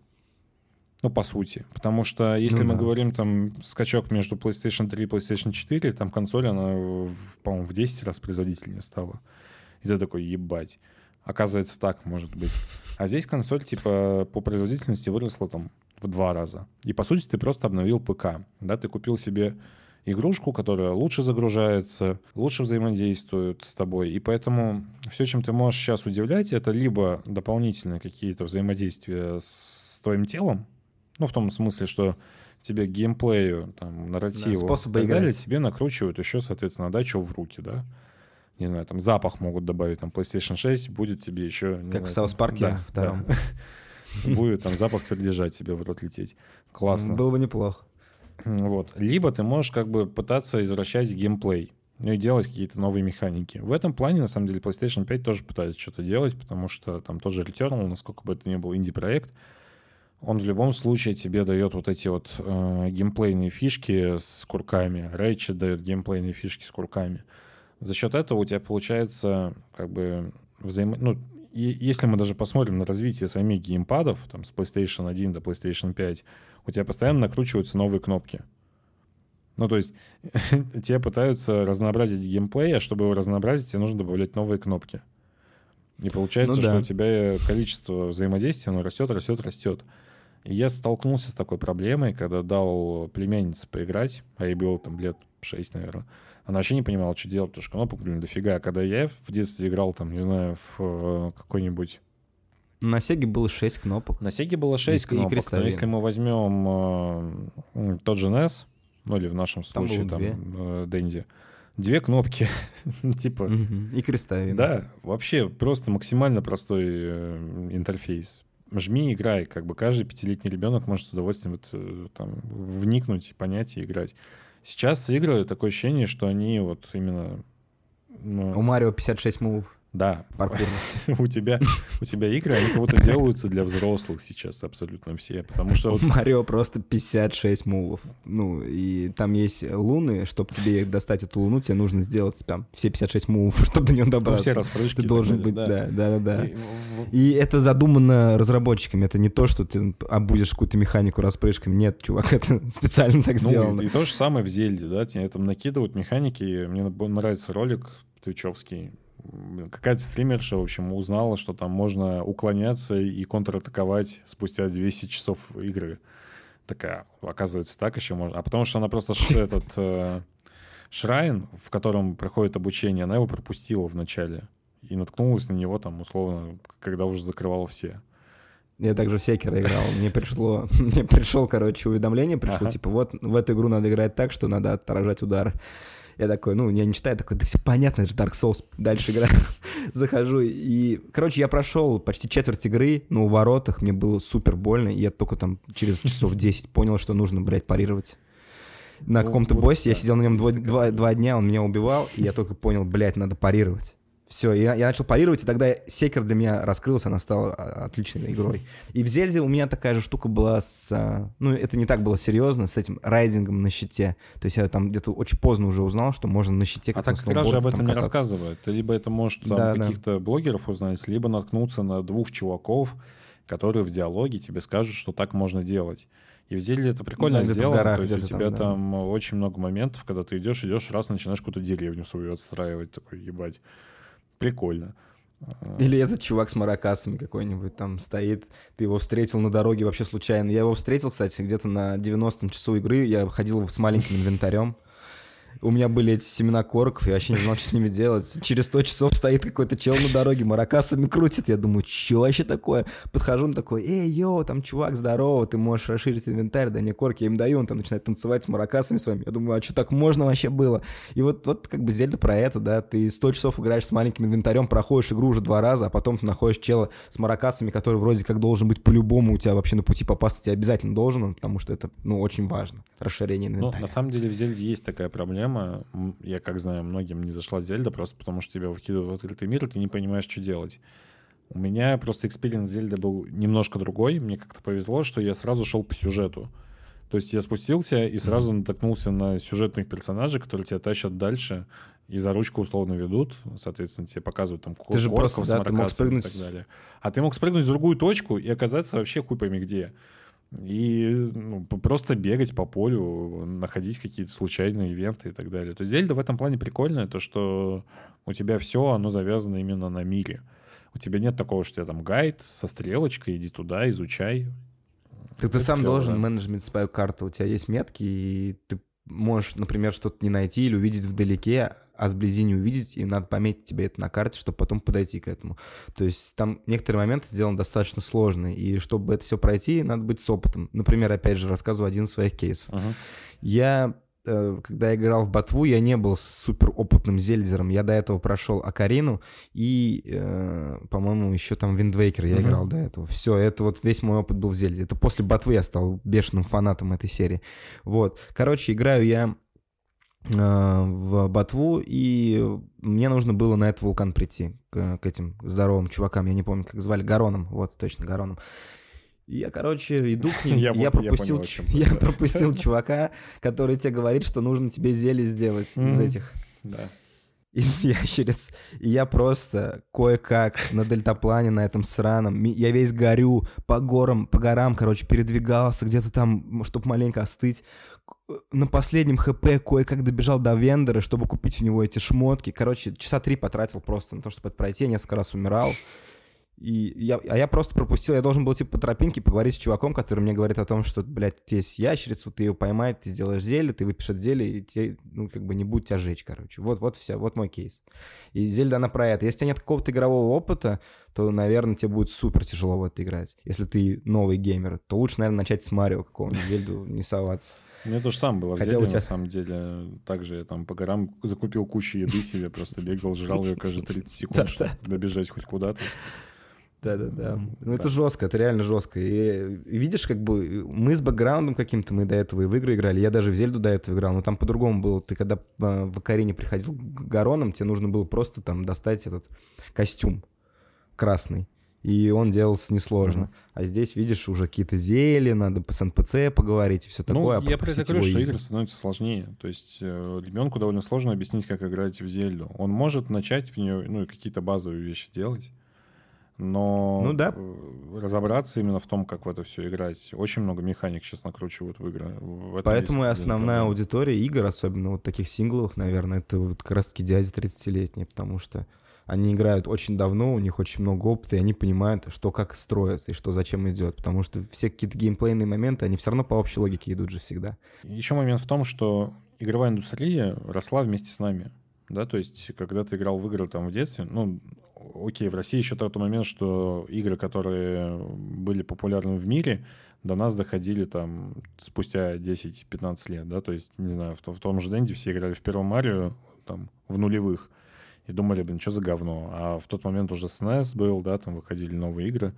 Ну, по сути. Потому что если Ну мы да. говорим там скачок между PlayStation 3 и PlayStation 4, там консоль, она, по-моему, в 10 раз производительнее стала. И ты такой, ебать. Оказывается, так может быть. А здесь консоль, типа, по производительности выросла там в два раза. И, по сути, ты просто обновил ПК. Да, ты купил себе игрушку, которая лучше загружается, лучше взаимодействует с тобой. И поэтому все, чем ты можешь сейчас удивлять, это либо дополнительные какие-то взаимодействия с твоим телом, ну, в том смысле, что тебе геймплею, там, нарративу, способы и так далее, играть. тебе накручивают еще, соответственно, отдачу в руки, да. Не знаю, там запах могут добавить, там PlayStation 6 будет тебе еще... Как в знаю, South там- Парке да, втором. да. Будет там запах передержать тебе в рот лететь. Классно. Было бы неплохо. Вот. Либо ты можешь как бы пытаться извращать геймплей, ну и делать какие-то новые механики. В этом плане, на самом деле, PlayStation 5 тоже пытается что-то делать, потому что там тот же Returnal, насколько бы это ни был инди-проект, он в любом случае тебе дает вот эти вот э, геймплейные фишки с курками. Ratchet дает геймплейные фишки с курками. За счет этого у тебя получается как бы взаимо... Ну, и если мы даже посмотрим на развитие самих геймпадов, там, с PlayStation 1 до PlayStation 5, у тебя постоянно накручиваются новые кнопки. Ну, то есть тебе пытаются разнообразить геймплей, а чтобы его разнообразить, тебе нужно добавлять новые кнопки. И получается, Ну что да. у тебя количество взаимодействия, оно растет, растет, растет. И я столкнулся с такой проблемой, когда дал племяннице поиграть, а ей было там лет 6, наверное. Она вообще не понимала, что делать, потому что кнопок, блин, дофига. А когда я в детстве играл, там, не знаю, в э, какой-нибудь На Сеге было 6 кнопок. На Сеге было 6 И- и кнопок, но крестовина. если мы возьмем э, тот же NES, ну или в нашем Там случае там две. э, Dendy, две кнопки, типа. И крестовина. да, вообще просто максимально простой э, интерфейс. Жми, играй, как бы каждый пятилетний ребенок может с удовольствием вот, э, там, вникнуть, понять и играть. Сейчас игры такое ощущение, что они вот именно... ну, У Марио 56 мувов. Да, Паркур. у тебя, у тебя игры, они как будто делаются для взрослых сейчас абсолютно все, потому что вот Марио просто 56 мувов. Ну, и там есть луны, чтобы тебе достать эту луну, тебе нужно сделать там все 56 мувов, чтобы до нее ну, добраться. все распрыжки Ты должен быть, да, да, да, да. И, И это задумано разработчиками. Это не то, что ты обузишь какую-то механику распрыжками. Нет, чувак, это специально так ну, сделано. и, и то же самое в Зельде, да, тебе там накидывают механики. Мне нравится ролик твичевский. Какая-то стримерша, в общем, узнала, что там можно уклоняться и контратаковать спустя 200 часов игры. Такая, оказывается, так еще можно. А потому что она просто этот э, шрайн, в котором проходит обучение, она его пропустила в начале. И наткнулась на него там, условно, когда уже закрывала все. Я также в Секера играл. Мне пришло, мне пришел, короче, уведомление, пришло, Ага. типа, вот в эту игру надо играть так, что надо отражать удары. Я такой, ну, я не читаю, такой, да все понятно, это же Dark Souls, дальше играю. Захожу, и, короче, я прошел почти четверть игры, ну, в воротах, мне было супер больно, и я только там через часов 10 понял, что нужно, блядь, парировать. На каком-то боссе я сидел на нем два, два дня, он меня убивал, и я только понял, блядь, надо парировать. Все, я, я начал парировать, и тогда секер для меня раскрылся, она стала а, отличной игрой. И в Зельде у меня такая же штука была с... а, Ну, это не так было серьезно, с этим райдингом на щите. То есть я там где-то очень поздно уже узнал, что можно на щите А так как раз же об этом не рассказывают. Ты либо это можешь там Да, да. каких-то блогеров узнать, либо наткнуться на двух чуваков, которые в диалоге тебе скажут, что так можно делать. И в Зельде это прикольно Да, в сделано. горах то есть у тебя там, там, да. очень много моментов, когда ты идешь, идешь, раз начинаешь какую-то деревню свою отстраивать. Такой, ебать, прикольно. А, Или этот чувак с маракасами какой-нибудь там стоит, ты его встретил на дороге вообще случайно. Я его встретил, кстати, где-то на 90-м часу игры, я ходил с маленьким инвентарем. У меня были эти семена корков, я вообще не знал, что с ними делать. Через 100 часов стоит какой-то чел на дороге, маракасами крутит. Я думаю, что вообще такое? Подхожу, он такой, эй, йоу, там чувак, здорово, ты можешь расширить инвентарь, дай мне корки. Я им даю, он там начинает танцевать с маракасами своими. Я думаю, а что так можно вообще было? И вот, вот как бы Зельда про это, да, ты 100 часов играешь с маленьким инвентарем, проходишь игру уже два раза, а потом ты находишь чела с маракасами, который вроде как должен быть по-любому у тебя вообще на пути попасться, тебе обязательно должен он, потому что это, ну, очень важно, расширение Ну, инвентаря. на самом деле в Зельде есть такая проблема. М, Я, как знаю, многим не зашла Зельда просто потому, что тебя выкидывают в открытый мир, и ты не понимаешь, что делать. У меня просто experience Зельда был немножко другой. Мне как-то повезло, что я сразу шел по сюжету. То есть я спустился и сразу натолкнулся на сюжетных персонажей, которые тебя тащат дальше и за ручку условно ведут. Соответственно, тебе показывают там Ты же просто, да, ты мог маракасами и спрыгнуть- так далее. А ты мог спрыгнуть в другую точку и оказаться вообще хуй пойми где. И ну, просто бегать по полю, находить какие-то случайные ивенты и так далее. То есть Зельда в этом плане прикольная, то что у тебя все, оно завязано именно на мире. У тебя нет такого, что у тебя там гайд со стрелочкой, иди туда, изучай. Так ты сам клёво, должен да. менеджмент свою карту. У тебя есть метки, и ты можешь, например, что-то не найти или увидеть вдалеке, а сблизи не увидеть, и надо пометить тебе это на карте, чтобы потом подойти к этому. То есть там некоторые моменты сделаны достаточно сложные, и чтобы это все пройти, надо быть с опытом. Например, опять же, рассказываю один из своих кейсов. Ага. Я, э, когда играл в Ботву, я не был супер опытным зельдером. Я до этого прошел Акарину и, э, по-моему, еще там Виндвейкер я Мгм. играл до этого. Все, это вот весь мой опыт был в Зельде. Это после Ботвы я стал бешеным фанатом этой серии. Вот. Короче, играю я э, в Ботву, и мне нужно было на этот вулкан прийти, к, к этим здоровым чувакам, я не помню, как звали, Гароном, вот, точно, Гароном. Я, короче, иду к ним, Я я, вот- я пропустил, понял, я пропустил чувака, который тебе говорит, что нужно тебе зелье сделать из Мгм. этих, Да. из ящериц. И я просто кое-как на дельтаплане на этом сраном, я весь горю, по горам, по горам, короче, передвигался, где-то там, чтобы маленько остыть. К- На последнем ХП кое-как добежал до вендора, чтобы купить у него эти шмотки. Короче, часа три потратил просто на то, чтобы это пройти. Я несколько раз умирал. И я, а я просто пропустил, я должен был типа по тропинке поговорить с чуваком, который мне говорит о том, что, блядь, есть ящерицу, ты ее поймай, ты сделаешь зелье, ты выпьешь это зелье, и тебе, ну, как бы не будет тебя жечь, короче. Вот, вот все, вот мой кейс. И Зельда, она про это. Если у тебя нет какого-то игрового опыта, то, наверное, тебе будет супер тяжело в это играть. Если ты новый геймер, то лучше, наверное, начать с Марио какого-нибудь, Зельду не соваться. У меня то же самое было в Хотя у тебя- на самом деле. Также я там по горам закупил кучу еды себе, просто бегал, жрал ее каждые 30 секунд, чтобы добежать хоть куда-то. Да-да-да. Ну, это жестко, это реально жестко. И, видишь, как бы мы с бэкграундом каким-то, мы до этого и в игры играли. Я даже в Зельду до этого играл, но там по-другому было. Ты когда э, в Акарине приходил к Гаронам, тебе нужно было просто там достать этот костюм красный. И он делался несложно. Мгм. А здесь, видишь, уже какие-то зелья, надо с НПЦ поговорить и все такое. Ну, а я про это говорю, что игры становятся сложнее. То есть э, ребенку довольно сложно объяснить, как играть в Зельду. Он может начать в нее, ну, какие-то базовые вещи делать, но Ну да. э, разобраться именно в том, как в это все играть. Очень много механик сейчас накручивают в игры. В этом Поэтому и основная аудитория игр, особенно вот таких сингловых, наверное, это вот как раз-таки дяди 30-летние, потому что они играют очень давно, у них очень много опыта, и они понимают, что как строится и что зачем идет. Потому что все какие-то геймплейные моменты, они все равно по общей логике идут же всегда. Еще момент в том, что игровая индустрия росла вместе с нами. Да, то есть, когда ты играл в игры там в детстве, ну, окей, в России еще тот момент, что игры, которые были популярны в мире, до нас доходили там спустя 10-15 лет, да, то есть, не знаю, в, в том же Денде все играли в первом Марио, там, в нулевых, и думали, блин, что за говно, а в тот момент уже SNES был, да, там выходили новые игры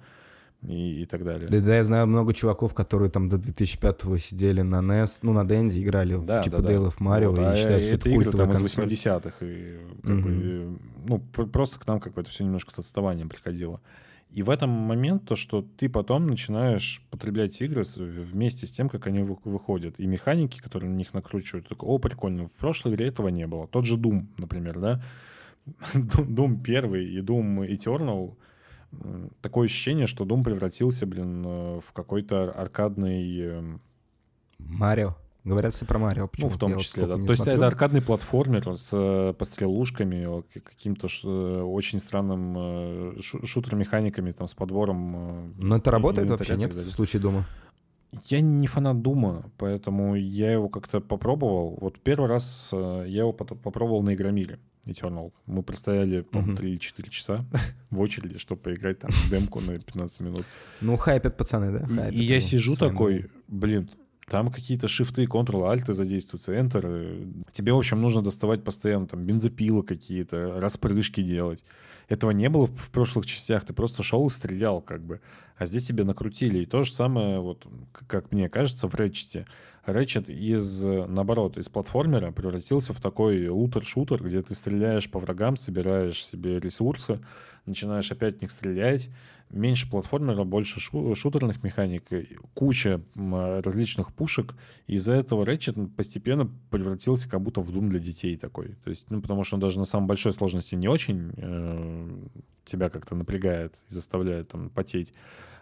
и, и так далее. Да, да, я знаю много чуваков, которые там до 2005-го сидели на NES, ну, на Денде играли в Да, Чип да, и да. Дейла в Марио, Вот, и а считают, что это игры там из консоль. 80-х. И, как Мгм. бы, ну, пр- просто к нам как бы это все немножко с отставанием приходило. И в этом момент то, что ты потом начинаешь потреблять игры вместе с тем, как они вы- выходят. И механики, которые на них накручивают, такой, о, прикольно, в прошлой игре этого не было. Тот же Doom, например, да? Doom 1 и Doom Eternal такое ощущение, что Doom превратился, блин, э, в какой-то аркадный эм, Марио. Говорят все про Марио. ну, почему-то. в том Я числе, да. То есть смотрю. это аркадный платформер с э, пострелушками, каким-то э, очень странным шу- шутер-механиками, там, с подбором. Но это работает вообще, нет, в случае дома? Я не фанат Дума, поэтому я его как-то попробовал. Вот первый раз я его попробовал на Игромире Eternal. Мы простояли, по-моему, Мгм. 3-4 часа в очереди, чтобы поиграть там демку на 15 минут. Ну, хайпят пацаны, да? И- я его сижу такой, блин, там какие-то шифты, Ctrl-Alt задействуются, Enter. Тебе, в общем, нужно доставать постоянно там бензопилы какие-то, распрыжки делать. Этого не было в прошлых частях, ты просто шел и стрелял как бы. А здесь тебе накрутили. И то же самое, вот, как мне кажется, в Ratchet. Ratchet из, наоборот, из платформера превратился в такой лутер-шутер, где ты стреляешь по врагам, собираешь себе ресурсы, начинаешь опять в них стрелять. Меньше платформера, больше шу- шутерных механик, и куча различных пушек. И из-за этого Ratchet постепенно превратился как будто в Doom для детей такой. То есть, ну, потому что он даже на самой большой сложности не очень э, тебя как-то напрягает и заставляет там потеть.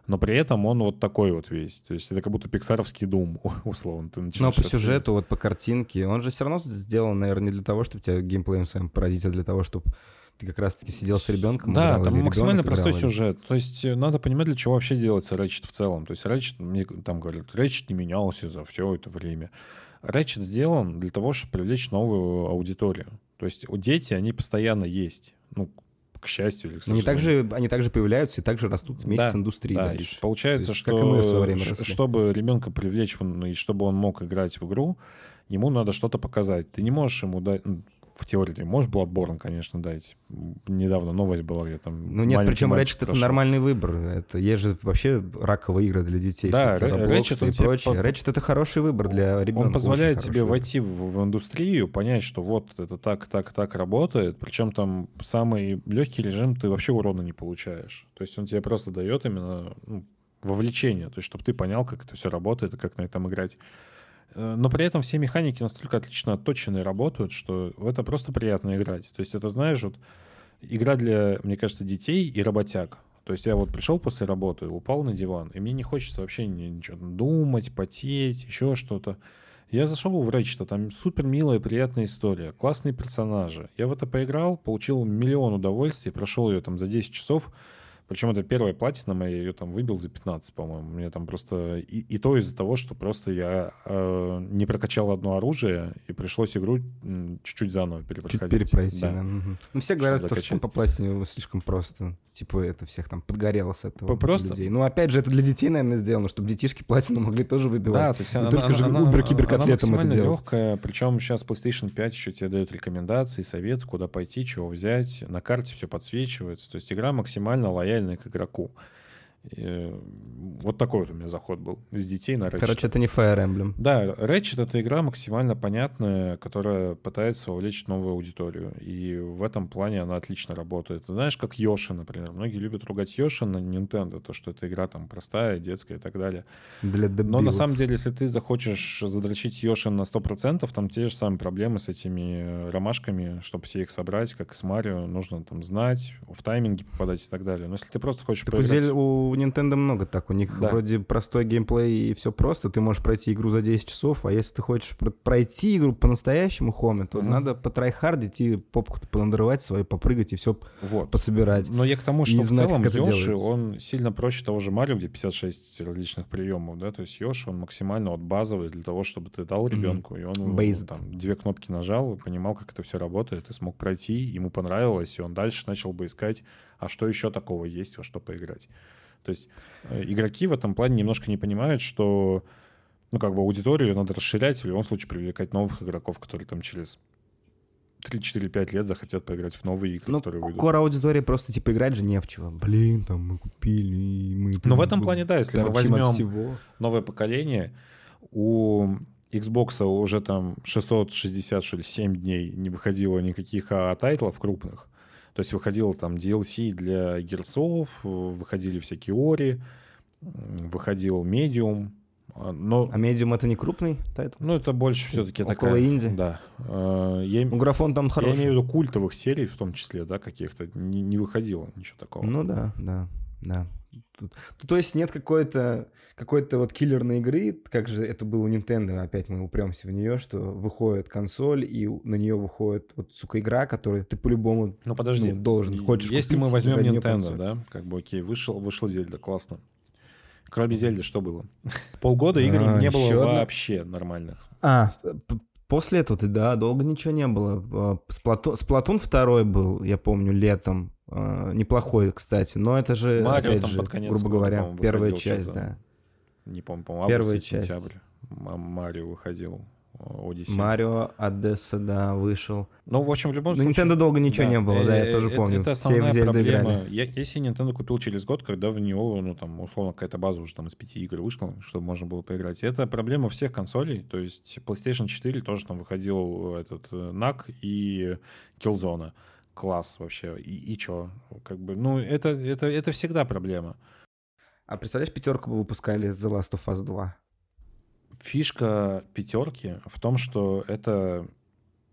Но при этом он вот такой вот весь. То есть это как будто пиксаровский Doom, условно. Ты Но по сюжету, вот по картинке, он же все равно сделан, наверное, не для того, чтобы тебя геймплеем своим поразить, а для того, чтобы ты как раз-таки сидел с ребенком. Да, играл, там максимально простой играл, сюжет. То есть э, надо понимать, для чего вообще делается Ratchet в целом. То есть Ratchet, мне там говорят, Ratchet не менялся за все это время. Ratchet сделан для того, чтобы привлечь новую аудиторию. То есть у дети, они постоянно есть. Ну, к счастью или к Но Они сожалению. также, они также появляются и также растут вместе Да, с индустрией Да, дальше. и получается, есть, что и чтобы ребенка привлечь и чтобы он мог играть в игру, ему надо что-то показать. Ты не можешь ему дать... В теории можешь Bloodborne, конечно, дать. Недавно новость была, где там Ну нет, причем Ratchet это нормальный выбор. Это есть же вообще раковые игры для детей. Да, Ratchet, и прочее. по- Ratchet это хороший выбор для ребенка. Он позволяет тебе хороший войти в, в индустрию, понять, что вот это так, так, так работает. Причем там самый легкий режим ты вообще урона не получаешь. То есть он тебе просто дает именно ну, вовлечение, то есть чтобы ты понял, как это все работает и как на этом играть. Э, Но при этом все механики настолько отлично отточены и работают, что в это просто приятно играть. То есть это, знаешь, вот игра для, мне кажется, детей и работяг. То есть я вот пришел после работы, упал на диван, и мне не хочется вообще ни- ничего думать, потеть, еще что-то. Я зашел в Ratchet, там супер милая, приятная история, классные персонажи. Я в это поиграл, получил миллион удовольствий, прошел ее там за 10 часов, Причем это первая платина я ее там выбил за 15, по-моему. Мне там просто... И, и то из-за того, что просто я э, не прокачал одно оружие, и пришлось игру чуть-чуть заново перепроходить. Чуть перепройти, да. Да. мгм. Ну, все говорят, то, что докачать. по платине слишком просто. Типа это всех там подгорело с этого. Просто- людей. Ну, опять же, это для детей, наверное, сделано, чтобы детишки платину могли тоже Да, выбивать. то есть она, только она- же она- убер-киберкотлетам она это делать. легкая, причем сейчас PlayStation 5 еще тебе дает рекомендации, советы, куда пойти, чего взять. На карте все подсвечивается. То есть игра максимально лояльная к игроку. И, вот такой вот у меня заход был. С детей на Ratchet. Короче, это не Fire Emblem. Да, Ratchet — это игра максимально понятная, которая пытается вовлечь новую аудиторию. И в этом плане она отлично работает. Знаешь, как Йоши, например. Многие любят ругать Йоши на Nintendo, то, что эта игра там простая, детская и так далее. Для Но дебилов. на самом деле, если ты захочешь задрочить Йоши на 100%, там те же самые проблемы с этими э, ромашками, чтобы все их собрать, как и с Марио, нужно там знать, в тайминге попадать и так далее. Но если ты просто хочешь Так у, поиграть- Зель- у Nintendo много так. У них Да. вроде простой геймплей и все просто. Ты можешь пройти игру за 10 часов, а если ты хочешь про- пройти игру по-настоящему хоме, то Мгм. надо потрайхардить и попку-то понадрывать свою, попрыгать и все Вот. пособирать. Но я к тому, и что в знать, целом Йоши, он сильно проще того же Марио, где 56 различных приемов, да, то есть Йоши, он максимально вот базовый для того, чтобы ты дал ребенку, и он Based. там две кнопки нажал, и понимал, как это все работает, и смог пройти, ему понравилось, и он дальше начал бы искать, а что еще такого есть, во что поиграть. То есть э, игроки в этом плане немножко не понимают, что ну, как бы аудиторию надо расширять, в любом случае привлекать новых игроков, которые там через 3-4-5 лет захотят поиграть в новые игры, Ну, которые выйдут. core аудитории просто типа играть же не в чего. Блин, там мы купили, и мы... Ну, в этом плане, да, если мы возьмем новое поколение, у Xbox уже там 660, что ли, 7 дней не выходило никаких а, title ов крупных. То есть выходило там DLC для Gears ов, выходили всякие Ori, выходил Medium, а, но А Medium это не крупный title? ну, это больше все-таки Около такая... инди? Да. Э, Я, Ну, графон там я хороший. имею в виду культовых серий в том числе, да, каких-то, не, не выходило ничего такого. Ну да, да, да. То есть нет какой-то какой-то вот киллерной игры, как же это было у Nintendo, опять мы упремся в нее, что выходит консоль, и на нее выходит вот, сука, игра, которую ты по-любому Ну подожди, ну, должен, хочешь Если купить, мы возьмем Nintendo, консоль. да, как бы окей, вышел, вышла Зельда, классно. Кроме Зельды, что было? Полгода игр А, не было одна? вообще нормальных. А, после этого ты, да, долго ничего не было. А, Сплатун, Сплатун второй был, я помню, летом. А, Неплохой, кстати, но это же, Марио опять же, грубо говоря, первая часть, да. Не помню, по-моему, Первая август, часть. сентябрь. Марио выходил. Одиссей. Марио Одесса, да, вышел. Ну, в общем, в любом На случае... Nintendo долго ничего не было, да, я э, тоже это- помню. Это Все в основная Зельду проблема. играли. Я, если Nintendo купил через год, когда в него, ну, там, условно, какая-то база уже там из пяти игр вышла, чтобы можно было поиграть. И это проблема всех консолей. То есть PlayStation 4 тоже там выходил этот э, NAC и Killzone. Класс вообще. И, и чё? Как бы, ну, это, это, это всегда проблема. А представляешь, пятерку бы выпускали The Last of Us 2? Фишка пятерки в том, что это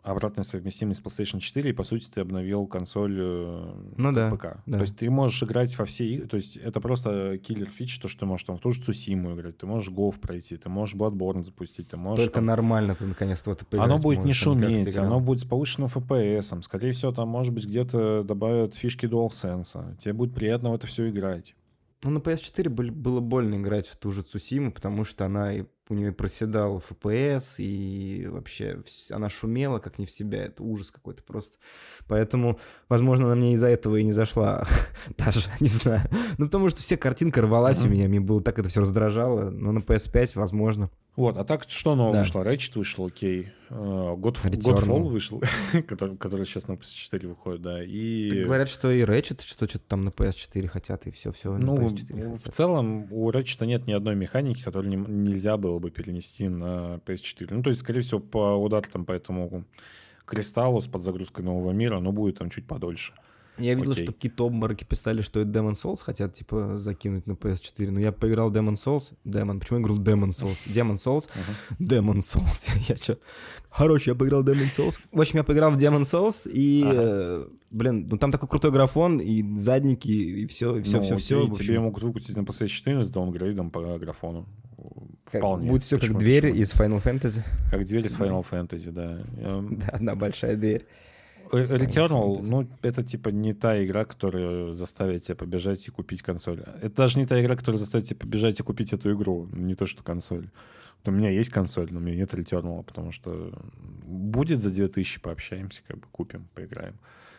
обратная совместимость с PlayStation 4, и, по сути, ты обновил консоль э, Ну да, ПК. да. То есть ты можешь играть во все игры, то есть это просто киллер фич, то, что ты можешь там в ту же Цусиму играть, ты можешь Гов пройти, ты можешь Bloodborne запустить, ты можешь... Только там- нормально ты наконец-то это поиграть Оно будет не можешь, а ты шуметь, оно будет с повышенным FPS, скорее всего, там, может быть, где-то добавят фишки DualSense, тебе будет приятно в это все играть. Ну, на PS4 были- было больно играть в ту же Цусиму, потому что она у нее проседал FPS, и вообще она шумела как не в себя. Это ужас какой-то просто. Поэтому, возможно, она мне из-за этого и не зашла. Даже, не знаю. Ну, потому что все картинка рвалась у меня, мне было так это все раздражало. Но на PS5, возможно. Вот, а так что нового Да. вышло? Ratchet вышел, окей. Э, God. Godfall вышел, который, который сейчас на PS4 выходит, да. И, Так говорят, что и Ratchet, что что-то там на PS4 хотят, и все-все ну, на PS4 в хотят. целом у Ratchet нет ни одной механики, которую не- нельзя было бы перенести на PS4. Ну, то есть, скорее всего, по ударам по этому кристаллу с подзагрузкой нового мира, но будет там чуть подольше. Я видел, Окей. что какие-то обмороки писали, что это Demon Souls хотят, типа, закинуть на PS4. Но я поиграл Demon Souls. Demon. Почему я говорю Demon Souls? Demon Souls. Demon Souls. я что? Короче, я поиграл Demon Souls. В общем, я поиграл в Demon Souls, и, Ага. э, блин, ну там такой крутой графон, и задники, и все, и все, Ну, все, все. Тебе могут выпустить на PS4 с даунгрейдом по графону. Вполне. Будет все как Почему- дверь почему? из Final Fantasy. Как дверь из Final Fantasy, да. Да, одна большая дверь. Э, Returnal, ну, это типа не та игра, которая заставит тебя побежать и купить консоль. Это даже не та игра, которая заставит тебя побежать и купить эту игру, не то что консоль. Вот у меня есть консоль, но у меня нет Returnal, потому что будет за 2000 пообщаемся, как бы купим, поиграем.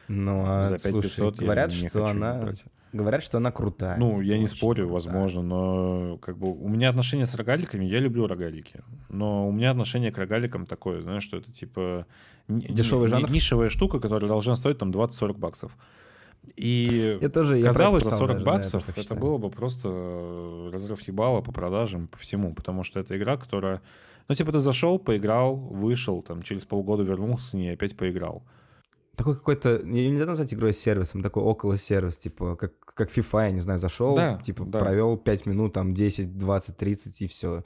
Ну, а, За 5500 слушай, говорят, что она... брать. Говорят, что она крутая. Ну, я не спорю, крутая. возможно, но как бы у меня отношение с рогаликами, я люблю рогалики, но у меня отношение к рогаликам такое, знаешь, что это типа Дешевый ни- жанр? нишевая штука, которая должна стоить там 20-40 баксов. И Я тоже, я казалось, за писал 40 даже, да, я баксов так это считаю. было бы просто разрыв ебала по продажам, по всему, потому что это игра, которая... Ну, типа, ты зашел, поиграл, вышел, там, через полгода вернулся с ней опять поиграл. Такой какой-то, не- нельзя назвать игрой с сервисом, такой около сервис, типа, как, как FIFA, я не знаю, зашел, Да, типа, да. провел 5 минут, там, 10, 20, 30 и все.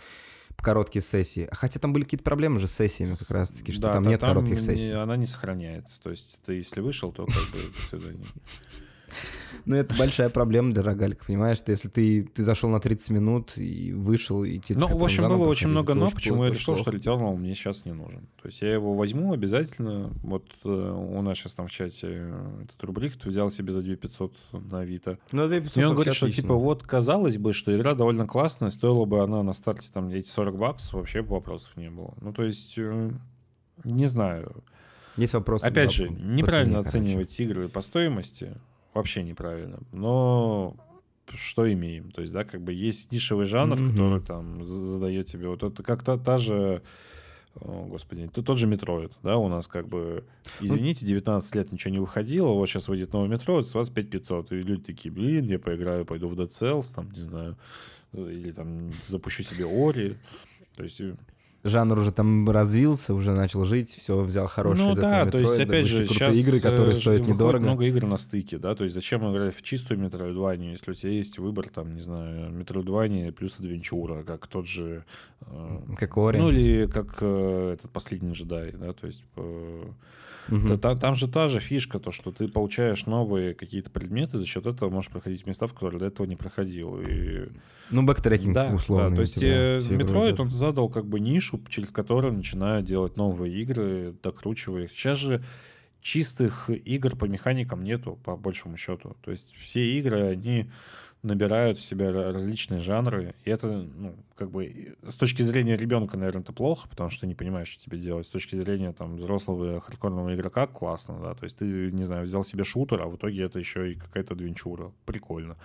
Короткие сессии. Хотя там были какие-то проблемы же с сессиями как раз-таки, что Да, там нет коротких не- сессий. она не сохраняется. То есть ты если вышел, то как бы до свидания. Ну, это большая проблема для рогалика, понимаешь? Что если ты, ты зашел на 30 минут и вышел, и тебе Ну, в общем, было очень много но, почему я решил, что. Returnal мне сейчас не нужен. То есть я его возьму обязательно. Вот э, у нас сейчас там в чате э, этот рубрик, ты взял себе за 2500 на Авито. Ну, да, и И он говорит, что типа вот казалось бы, что игра довольно классная, стоила бы она на старте там эти 40 баксов, вообще бы вопросов не было. Ну, то есть, э, не знаю. Есть вопросы. Опять же, неправильно оценивать игры по стоимости. Вообще неправильно. Но что имеем? То есть, да, как бы есть нишевый жанр, Мгм. который там за- задает тебе. Вот это как та, же. о, Господи, то- тот же Metroid, да, у нас как бы, Ну, извините, 19 лет ничего не выходило, вот сейчас выйдет новый Metroid, с вас 5500, и люди такие, блин, я поиграю, пойду в Dead Cells, там, не знаю, или там запущу себе Ori, то есть, э, Жанр уже там развился, уже начал жить, все, взял хорошие ну да, то есть, опять же, сейчас игры, которые стоят выходит недорого. много игр на стыке, да, то есть зачем играть в чистую Метроидванию, если у тебя есть выбор, там, не знаю, Метроидвания плюс Адвенчура, как тот же... э, Как Ори. Ну, или как э, этот последний джедай, да, то есть... э, Мгм. та- та- там же та же фишка, то, что ты получаешь новые какие-то предметы, за счет этого можешь проходить места, в которые до этого не проходил. И Ну, backtracking да, условно. да, то есть типа, э, он задал как бы нишу, через которую начинают делать новые игры, докручивая их. Сейчас же чистых игр по механикам нету, по большему счету. То есть все игры, они набирают в себя ра- различные жанры, и это, ну, как бы, с точки зрения ребенка, наверное, это плохо, потому что ты не понимаешь, что тебе делать. С точки зрения, там, взрослого хардкорного игрока классно, да, то есть ты, не знаю, взял себе шутер, а в итоге это еще и какая-то адвенчура. Прикольно.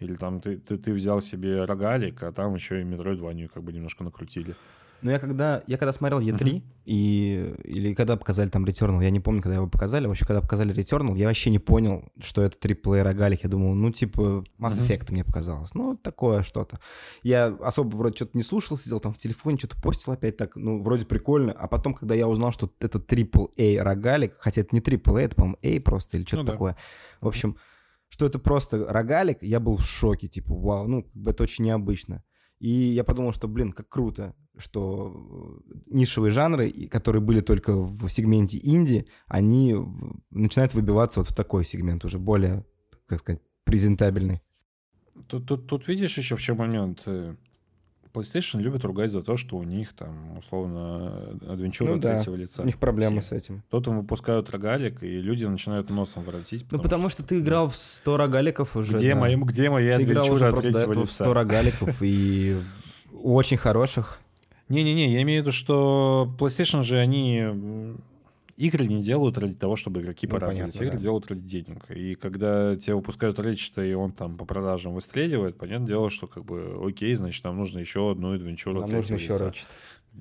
Или там ты, ты, ты взял себе рогалик, а там еще и Metroidvania как бы немножко накрутили. Ну, я когда, я когда смотрел E3, и, или когда показали там Returnal, я не помню, когда его показали, вообще, когда показали Returnal, я вообще не понял, что это триплей рогалик. Я думал, ну, типа, Mass. Effect мне показалось. Ну, такое что-то. Я особо вроде что-то не слушал, сидел там в телефоне, что-то постил опять так, ну, вроде прикольно. А потом, когда я узнал, что это AAA рогалик, хотя это не AAA, это, по-моему, A просто или что-то Ну да. такое. В общем, что это просто рогалик, я был в шоке, типа, вау, ну, это очень необычно. И я подумал, что, блин, как круто, что э, нишевые жанры, которые были только в сегменте инди, они начинают выбиваться вот в такой сегмент, уже более, как сказать, презентабельный. Тут, тут, тут видишь еще в чем момент. Э, PlayStation любит ругать за то, что у них там, условно, адвенчура Ну да, третьего лица. У них проблемы Все. с этим. Тут им выпускают рогалик, и люди начинают носом воротить. Ну, потому что ты играл в 100 рогаликов уже. Где, да. мои, где моя Ты играл уже адвенчура просто до третьего этого в 100 лица? рогаликов и очень хороших. Не-не-не, я имею в виду, что PlayStation же они игры не делают ради того, чтобы игроки Ну, порадовались. понятно, игры да. делают ради денег. И когда тебе выпускают речь и он там по продажам выстреливает, понятное дело, что как бы окей, значит, нам нужно еще одну адвенчуру Нам нужно еще. Ratchet.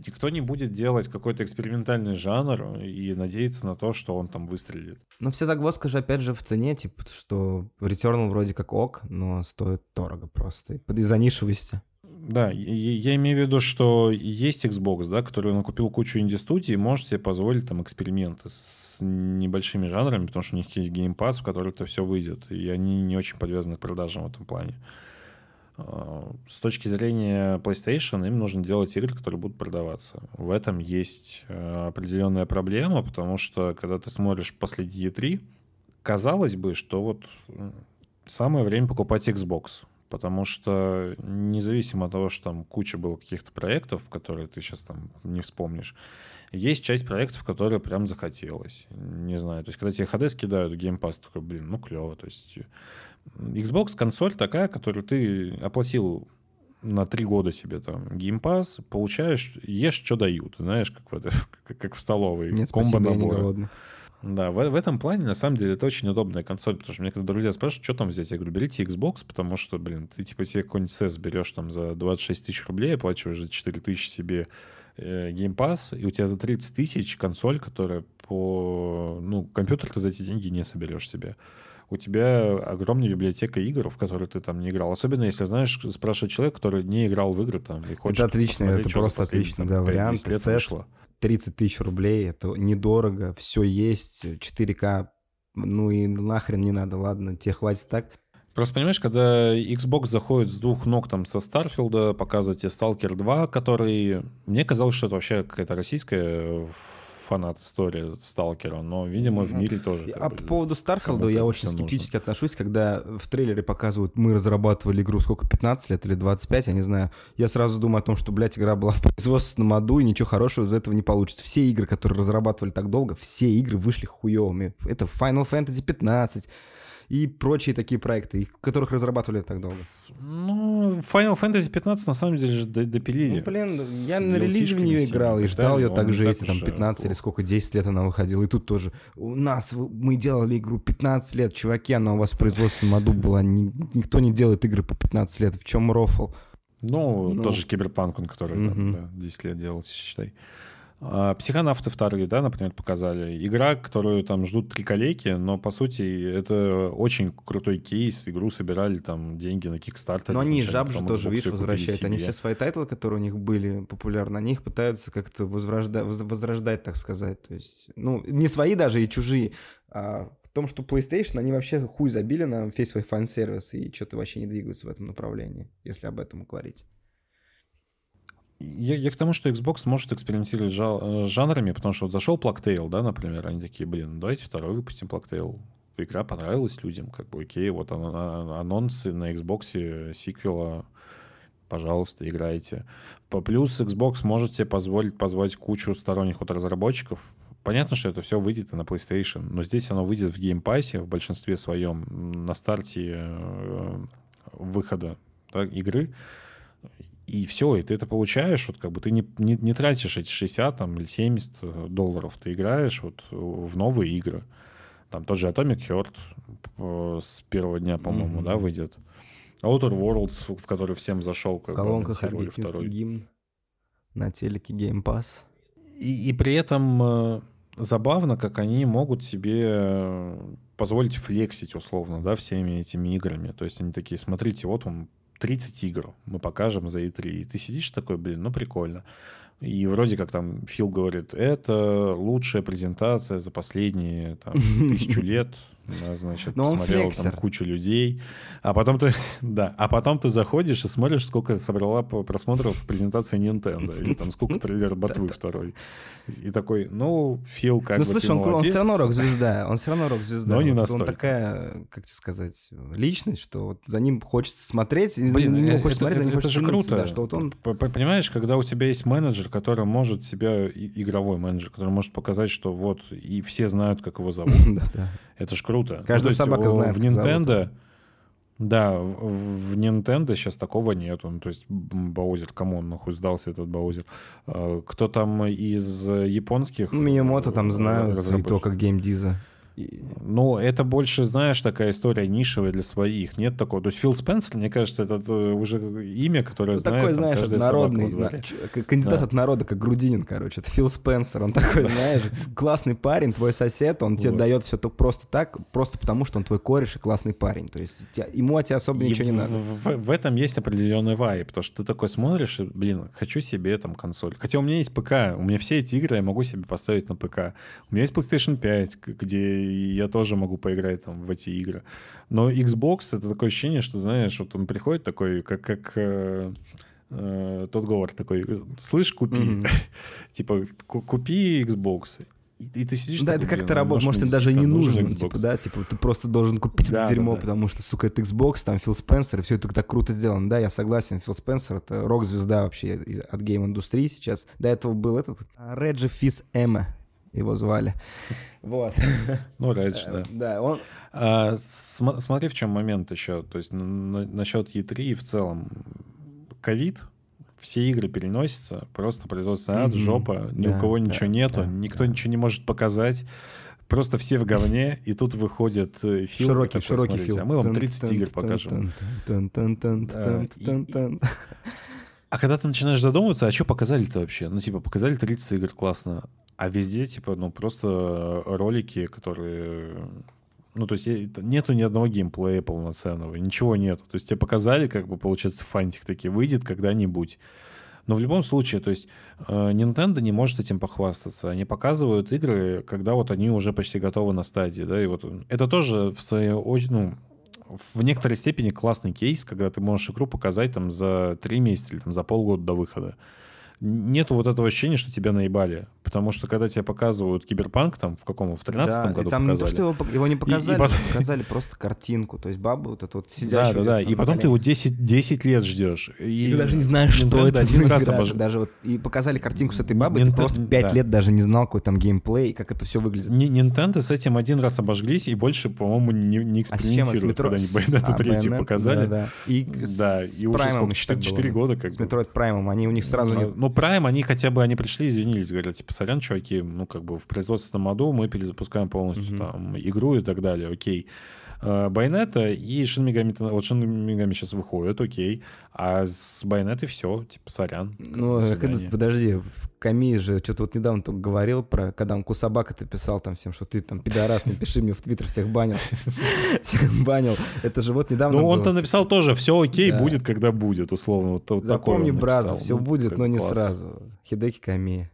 Никто не будет делать какой-то экспериментальный жанр и надеяться на то, что он там выстрелит. Но вся загвоздка же опять же в цене, типа, что Returnal вроде как ок, но стоит дорого просто. Из-за нишевости. Да, я имею в виду, что есть Xbox, да, который накупил кучу инди-студий может себе позволить там эксперименты с небольшими жанрами, потому что у них есть Game Pass, в который это все выйдет, и они не очень подвязаны к продажам в этом плане. А, С точки зрения PlayStation им нужно делать игры, которые будут продаваться. В этом есть э, определенная проблема, потому что когда ты смотришь последние E3, казалось бы, что вот самое время покупать Xbox. Потому что независимо от того, что там куча было каких-то проектов, которые ты сейчас там не вспомнишь, есть часть проектов, которые прям захотелось. Не знаю, то есть когда тебе HD кидают в Game Pass, такой, блин, ну клево, то есть Xbox консоль такая, которую ты оплатил на три года себе там Game Pass, получаешь, ешь, что дают, знаешь, как в, это, как в столовой. Нет, комбо спасибо, я не голодный. Да, в, в этом плане, на самом деле, это очень удобная консоль, потому что мне когда друзья спрашивают, что там взять, я говорю, берите Xbox, потому что, блин, ты типа себе какой-нибудь CES берешь там за 26 тысяч рублей, оплачиваешь за 4 тысячи себе э, Game Pass, и у тебя за 30 тысяч консоль, которая по... Ну, компьютер ты за эти деньги не соберешь себе у тебя огромная библиотека игр, в которые ты там не играл. Особенно если, знаешь, спрашивает человек, который не играл в игры там и хочет Это отлично, это просто отлично, да, вариант. CES 30 тысяч рублей, это недорого, все есть, 4К, ну и нахрен не надо, ладно, тебе хватит так. Просто понимаешь, когда Xbox заходит с двух ног там со Старфилда, показывает тебе Stalker 2, который... Мне казалось, что это вообще какая-то российская фанат истории Сталкера, но, видимо, в мире тоже. А по поводу Старфилда я очень скептически нужно. отношусь, когда в трейлере показывают, мы разрабатывали игру сколько, 15 лет или 25, я не знаю. Я сразу думаю о том, что, блядь, игра была в производственном аду, и ничего хорошего из этого не получится. Все игры, которые разрабатывали так долго, все игры вышли хуевыми. Это Final Fantasy 15, и прочие такие проекты, которых разрабатывали так долго? Ну, Final Fantasy 15 на самом деле же допилили. Ну, блин, я на релизе в нее играл и ждал ее так же эти там 15 или сколько, 10 лет она выходила. И тут тоже у нас, мы делали игру 15 лет, чуваки, она у вас в производственном аду была. Никто не делает игры по 15 лет. В чем рофл? Ну, ну, тоже Киберпанк, он, который угу. там, да, 10 лет делался, считай. А, психонавты вторые, да, например, показали. Игра, которую там ждут три коллеги, но, по сути, это очень крутой кейс. Игру собирали там деньги на Kickstarter. Но они жаб же тоже, видишь, возвращают. Они все свои title ы, которые у них были популярны, они их пытаются как-то возрождать, возрождать, так сказать. То есть, ну, не свои даже и чужие. А в том, что PlayStation, они вообще хуй забили на весь свой фан-сервис и что-то вообще не двигаются в этом направлении, если об этом говорить. Я, я к тому, что Xbox может экспериментировать с жанрами, потому что вот зашел Plugtail, да, например, они такие, блин, ну давайте второй выпустим Plugtail. Игра понравилась людям, как бы, окей, вот анонсы на Xbox сиквела, пожалуйста, играйте. Плюс Xbox может себе позволить позвать кучу сторонних вот разработчиков. Понятно, что это все выйдет и на PlayStation, но здесь оно выйдет в Game Pass в большинстве своем на старте э, выхода да, игры и все, и ты это получаешь, вот как бы ты не, не, не тратишь эти 60 там, или 70 э, долларов, ты играешь вот в новые игры. Там тот же Atomic Heart э, с первого дня, по-моему, mm-hmm. да, выйдет. Outer Worlds, в который всем зашел. Как в колонках аргентинский второй. гимн на телеке Game Pass. И, и при этом э, забавно, как они могут себе позволить флексить условно, да, всеми этими играми. То есть они такие, смотрите, вот он 30 игр мы покажем за E3. И ты сидишь такой, блин, ну прикольно. И вроде как там Фил говорит, это лучшая презентация за последние там, тысячу лет значит, Но посмотрел там кучу людей. А потом ты, да, а потом ты заходишь и смотришь, сколько собрала просмотров презентации Nintendo, или там сколько трейлер Ботвы второй. И такой, ну, Фил как ну, слушай, он, он все равно рок-звезда, он все равно рок-звезда. Но не настолько. Он такая, как тебе сказать, личность, что вот за ним хочется смотреть, Блин, за ним хочется смотреть, за ним хочется же круто. Да, что вот он... Понимаешь, когда у тебя есть менеджер, который может себя, игровой менеджер, который может показать, что вот, и все знают, как его зовут. Это же круто. Каждая ну, собака знает, В Nintendo... Да, в Nintendo сейчас такого нет. Ну, то есть Баузер, кому он нахуй сдался этот Баузер? А, кто там из японских... Миямото там знают, и то, как геймдиза. Ну, это больше, знаешь, такая история нишевая для своих. Нет такого. То есть Фил Спенсер, мне кажется, это э, уже имя, которое ну, знает Такой, знаешь, народный, на, кандидат да. от народа, как Грудинин, короче. Это Фил Спенсер, он такой, знаешь, классный парень, твой сосед, он тебе дает все просто так, просто потому, что он твой кореш и классный парень. То есть ему от тебя особо ничего не надо. В, этом есть определенный вайп, потому что ты такой смотришь, и, блин, хочу себе там консоль. Хотя у меня есть ПК, у меня все эти игры я могу себе поставить на ПК. У меня есть PlayStation 5, где и я тоже могу поиграть там в эти игры. Но Xbox — это такое ощущение, что, знаешь, вот он приходит такой, как, как э, э, тот говор такой, слышь, купи. Mm-hmm. типа, купи Xbox. И, и ты сидишь Да, такой, это как блин, то ну, работает. Может, тебе даже не действительно нужен, Xbox. типа, да, типа, ты просто должен купить Да, это да, дерьмо, да. потому что, сука, это Xbox, там Фил Спенсер, и все это так круто сделано. Да, я согласен, Фил Спенсер — это рок-звезда вообще от гейм-индустрии сейчас. До этого был этот а, Реджи Фис Эмма, его звали. Вот. Ну, раньше, да. Да, он... А, см- смотри, в чем момент еще. То есть на- насчет E3 и в целом. Ковид, все игры переносятся, просто производственный ад, Мгм. жопа, ни Да, у кого да, ничего нету, да, никто да. ничего не может показать. Просто все в говне, и тут выходит э, Фил. и Широкий, такой, широкий смотрите, Фил. А мы вам Тан- 30 тан- игр покажем. А когда ты начинаешь задумываться, а что показали-то вообще? Ну, типа, показали 30 игр, классно. А везде, типа, ну, просто ролики, которые... Ну, то есть е- нету ни одного геймплея полноценного, ничего нету. То есть тебе показали, как бы, получается, фантик таки выйдет когда-нибудь. Но в любом случае, то есть э, Nintendo не может этим похвастаться. Они показывают игры, когда вот они уже почти готовы на стадии, да, и вот это тоже в своей очередь, ну, в некоторой степени классный кейс, когда ты можешь игру показать там за три месяца или там за полгода до выхода. Нету вот этого ощущения, что тебя наебали. Потому что когда тебе показывают Киберпанк, там, в каком? В 13 Да, и году там не то, показали. что его, его не показали, потом- показали просто картинку. То есть баба вот эта вот Да, сидящая. да, да. где-то И потом ты его 10, 10 лет ждешь. И, И ты даже не знаешь, что Nintendo это один раз игра. обож- Даже вот и показали картинку с этой бабой, Nintendo- ты просто пять да. лет даже не знал, какой там геймплей, и как это все выглядит. Nintendo с этим один раз обожглись и больше, по-моему, не, не А с чем? экспериментируют, С метро... когда они Bayonetta а, 3 Bayonetta, показали. Да, да. И Да, и уже сколько, еще так 4, было. года как С. Metroid Prime, они у них сразу. Ну, Prime, они хотя бы, они пришли, извинились, говорят, типа, сорян, чуваки, ну, как бы в производственном аду мы перезапускаем полностью Мгм. там игру и так далее, окей. Э, Байонета и Shin Megami, Ten- вот Shin Megami сейчас выходит, окей, а с Байонетой все, типа, сорян. Ну, подожди, Ками же что-то вот недавно только говорил про, когда он Кусабака-то писал там всем, что ты там пидорас, напиши мне в Твиттер, всех банил. Всех банил. Это же вот недавно Ну, он-то написал тоже, все окей, будет, когда будет, условно. Вот, Запомни, написал. все Ну, будет, но не сразу. Хидеки Ками.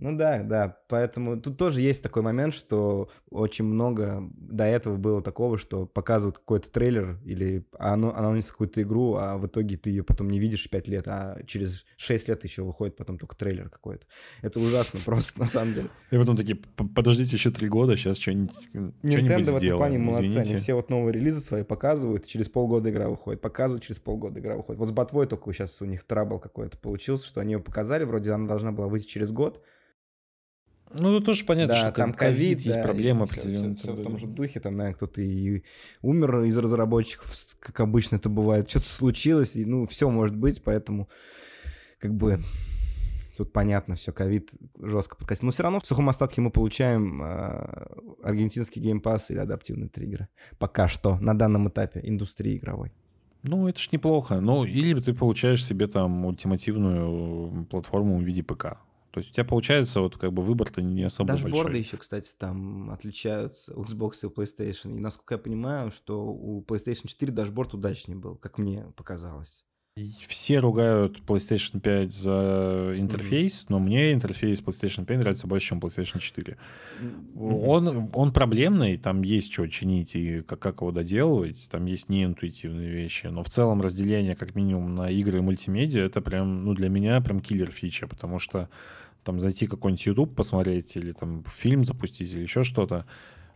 Ну да, да, поэтому тут тоже есть такой момент, что очень много до этого было такого, что показывают какой-то трейлер или анонсируют какую-то игру, а в итоге ты ее потом не видишь 5 лет, а через 6 лет еще выходит потом только трейлер какой-то. Это ужасно просто, на самом деле. И потом такие, «П- подождите еще три года, сейчас что-нибудь Nintendo в этом плане молодцы, они извините». все вот новые релизы свои показывают, через полгода игра выходит, показывают, через полгода игра выходит. Вот с Ботвой только сейчас у них трабл какой-то получился, что они ее показали, вроде она должна была выйти через год, Ну, тут тоже понятно, да, что там ковид, есть да, проблемы определенные. всё- всё в том же духе, там, наверное, кто-то и умер из разработчиков, как обычно это бывает, что-то случилось, и, ну, все может быть, поэтому, как бы, тут понятно, все, ковид жестко подкосил. Но все равно в сухом остатке мы получаем э, аргентинский Game Pass или адаптивные триггеры. Пока что, на данном этапе индустрии игровой. Ну, это ж неплохо. Ну, или ты получаешь себе там ультимативную платформу в виде ПК. То есть у тебя получается вот как бы выбор-то не особо Дашборды большой. еще, кстати, там отличаются у Xbox и у PlayStation. И насколько я понимаю, что у PlayStation 4 дашборд удачнее был, как мне показалось. Все ругают PlayStation 5 за интерфейс, но мне интерфейс PlayStation 5 нравится больше, чем PlayStation 4. Он, он проблемный, там есть что чинить и как, как его доделывать, там есть неинтуитивные вещи, но в целом разделение как минимум на игры и мультимедиа, это прям, ну, для меня прям киллер фича, потому что там зайти какой-нибудь YouTube посмотреть или там фильм запустить или еще что-то,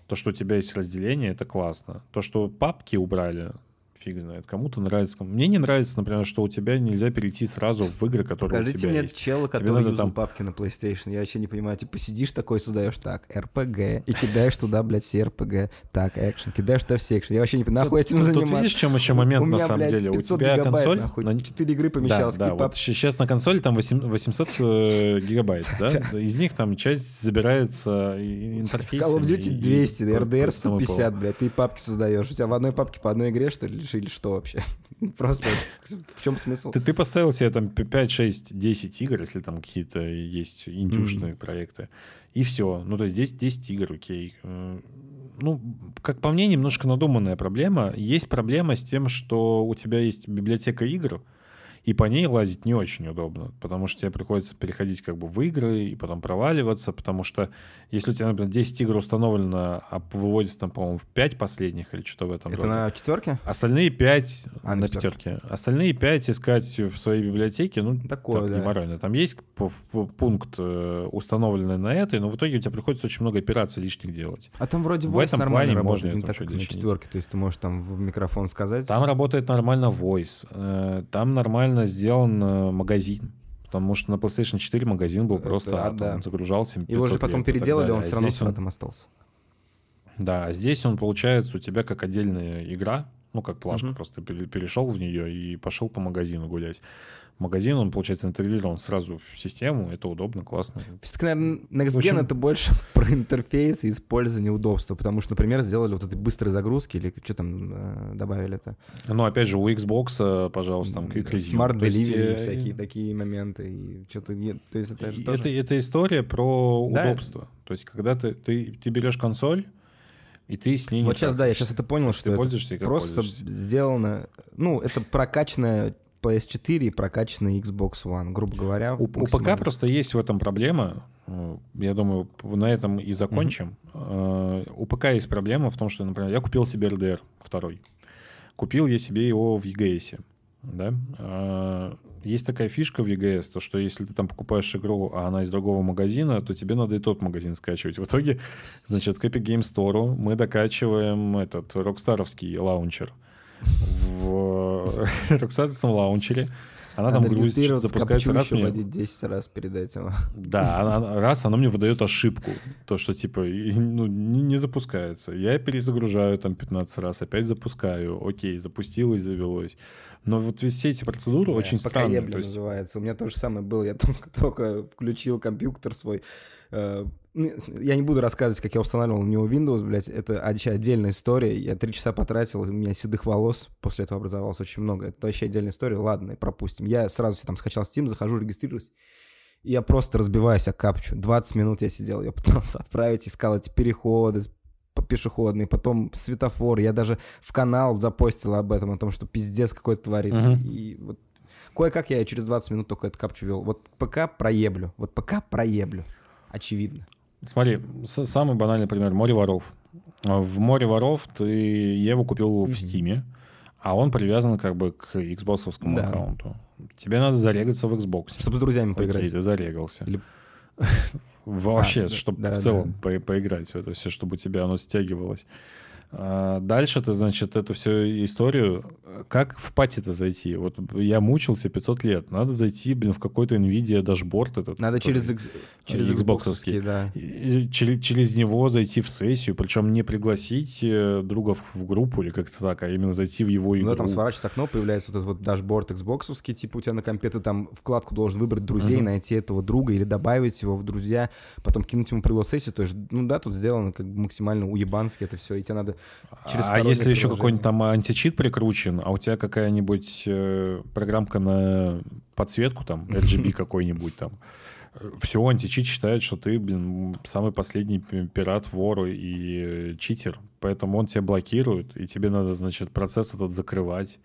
то, что у тебя есть разделение, это классно. То, что папки убрали, фиг знает, кому-то нравится. кому- Мне не нравится, например, что у тебя нельзя перейти сразу в игры, которые у Покажите тебя мне есть. чела, Тебе который надо юзал там- папки на PlayStation. Я вообще не понимаю. Типа сидишь такой, создаешь так, RPG, и кидаешь туда, блядь, все RPG. Так, экшен, кидаешь туда все экшен. Я вообще не понимаю, нахуй этим Тут заниматься. видишь, в чем еще момент у на самом деле? У 500 тебя консоль... нахуй, на- 4 игры Да, помещалось. да, вот сейчас на консоли там 8 800 э, гигабайт, да? Из них там часть забирается интерфейсами. Call of Duty и- 200, и RDR по- по- 150, блядь, ты папки создаешь. У тебя в одной папке по одной игре, что ли, или что вообще? Просто в чем смысл? Ты, ты поставил себе там 5, 6, 10 игр, если там какие-то есть индюшные проекты, и все. Ну, то есть 10, 10 игр, окей. Э, Ну, как по мне, немножко надуманная проблема. Есть проблема с тем, что у тебя есть библиотека игр, И по ней лазить не очень удобно, потому что тебе приходится переходить как бы в игры и потом проваливаться, потому что если у тебя, например, 10 игр установлено, а выводится там, по-моему, в 5 последних или что-то в этом Это роде. на четверке? Остальные 5 А, на на пятерке. пятерке. Остальные 5 искать в своей библиотеке, ну, Такое, так да. геморройно. Там есть пункт, э, установленный на этой, но в итоге у тебя приходится очень много операций лишних делать. А там вроде В voice этом нормально плане можно не так, на четверке. То есть ты можешь там в микрофон сказать. Там работает нормально voice, э, там нормально сделан э, магазин. Потому что на PlayStation 4 магазин был Это просто да, атом, да. он загружался Его же 500 потом лет переделали, он А все равно с фатом остался. Да, а здесь он, получается, у тебя как отдельная игра, ну, как плашка, Мгм. просто пере- перешел в нее и пошел по магазину гулять. Магазин, он, получается, интегрирован сразу в систему, это удобно, классно. Все-таки, наверное, Next В общем- это больше про интерфейс и использование удобства, потому что, например, сделали вот эти быстрые загрузки или что там э, добавили-то? Но, опять же, у Xbox, э, пожалуйста, там Quick Resume. Smart То есть, Delivery, э, всякие такие моменты. И что-то, то есть это же тоже- это, это история про Да. удобство. То есть, когда ты, ты, ты берешь консоль, и ты с ней не Вот сейчас, да, я сейчас это понял, что Ты это пользуешься как просто пользуешься. сделано... Ну, это прокачанная PS4 и прокачанный Xbox One, грубо говоря. У, у ПК просто есть в этом проблема. Э, Я думаю, на этом и закончим. Э, У ПК есть проблема в том, что, например, я купил себе RDR второй. Купил я себе его в EGS. Да? Э, Есть такая фишка в EGS, то что если ты там покупаешь игру, а она из другого магазина, то тебе надо и тот магазин скачивать. В итоге, значит, к Epic Game Store мы докачиваем этот рокстаровский лаунчер в рокстаровском лаунчере. Она там Надо грузит, регистрироваться, запускается раз мне- вводить 10 раз перед этим. да, она- она- раз оно мне выдает ошибку, то, что типа ну, не, не запускается. Я перезагружаю там 15 раз, опять запускаю. Окей, запустилось, завелось. Но вот все эти процедуры очень Пока странные. То есть, называется. У меня то же самое было. Я только, только включил компьютер свой. э, Я не буду рассказывать, как я устанавливал у него Windows, блядь. Это вообще отдельная история. Я три часа потратил, у меня седых волос после этого образовалось очень много. Это вообще отдельная история. Ладно, пропустим. Я сразу себе там скачал Steam, захожу, регистрируюсь. И я просто разбиваюсь о капчу. 20 минут я сидел, я пытался отправить, искал эти переходы, пешеходные, потом светофор. Я даже в канал запостил об этом, о том, что пиздец какой-то творится. Мгм. И вот кое-как я через 20 минут только эту капчу вел. Вот пока проеблю. Вот пока проеблю. Очевидно. Смотри, самый банальный пример. Море воров. В море воров ты я его купил в. Стиме, а он привязан как бы к Xbox Да. аккаунту. Тебе надо зарегаться в Xbox. Чтобы с друзьями Окей, поиграть. ты зарегался. Или- Вообще, А, да, чтобы да, в да. целом по- поиграть в это все, чтобы у тебя оно стягивалось. А Дальше ты, значит, эту всю историю, как в пати-то зайти? Вот я мучился 500 лет. Надо зайти, блин, в какой-то NVIDIA дашборд этот. Надо через, X- через. Xbox, да. и через, через него зайти в сессию, причем не пригласить э, друга в, в группу или как-то так, а именно зайти в его игру. Ну, там сворачивается окно, появляется вот этот вот дашборд Xbox, типа у тебя на компе ты там вкладку должен выбрать друзей, Мгм. найти этого друга или добавить его в друзья, потом кинуть ему прилог-сессию. То есть, ну да, тут сделано как бы максимально уебански это все, и тебе надо через а если еще какой-нибудь там античит прикручен, а у тебя какая-нибудь э, программка на подсветку, там, RGB какой-нибудь там, все, античит считает, что ты, блин, самый последний пи- пират, вор и э, читер. Поэтому он тебя блокирует, и тебе надо, значит, процесс этот закрывать.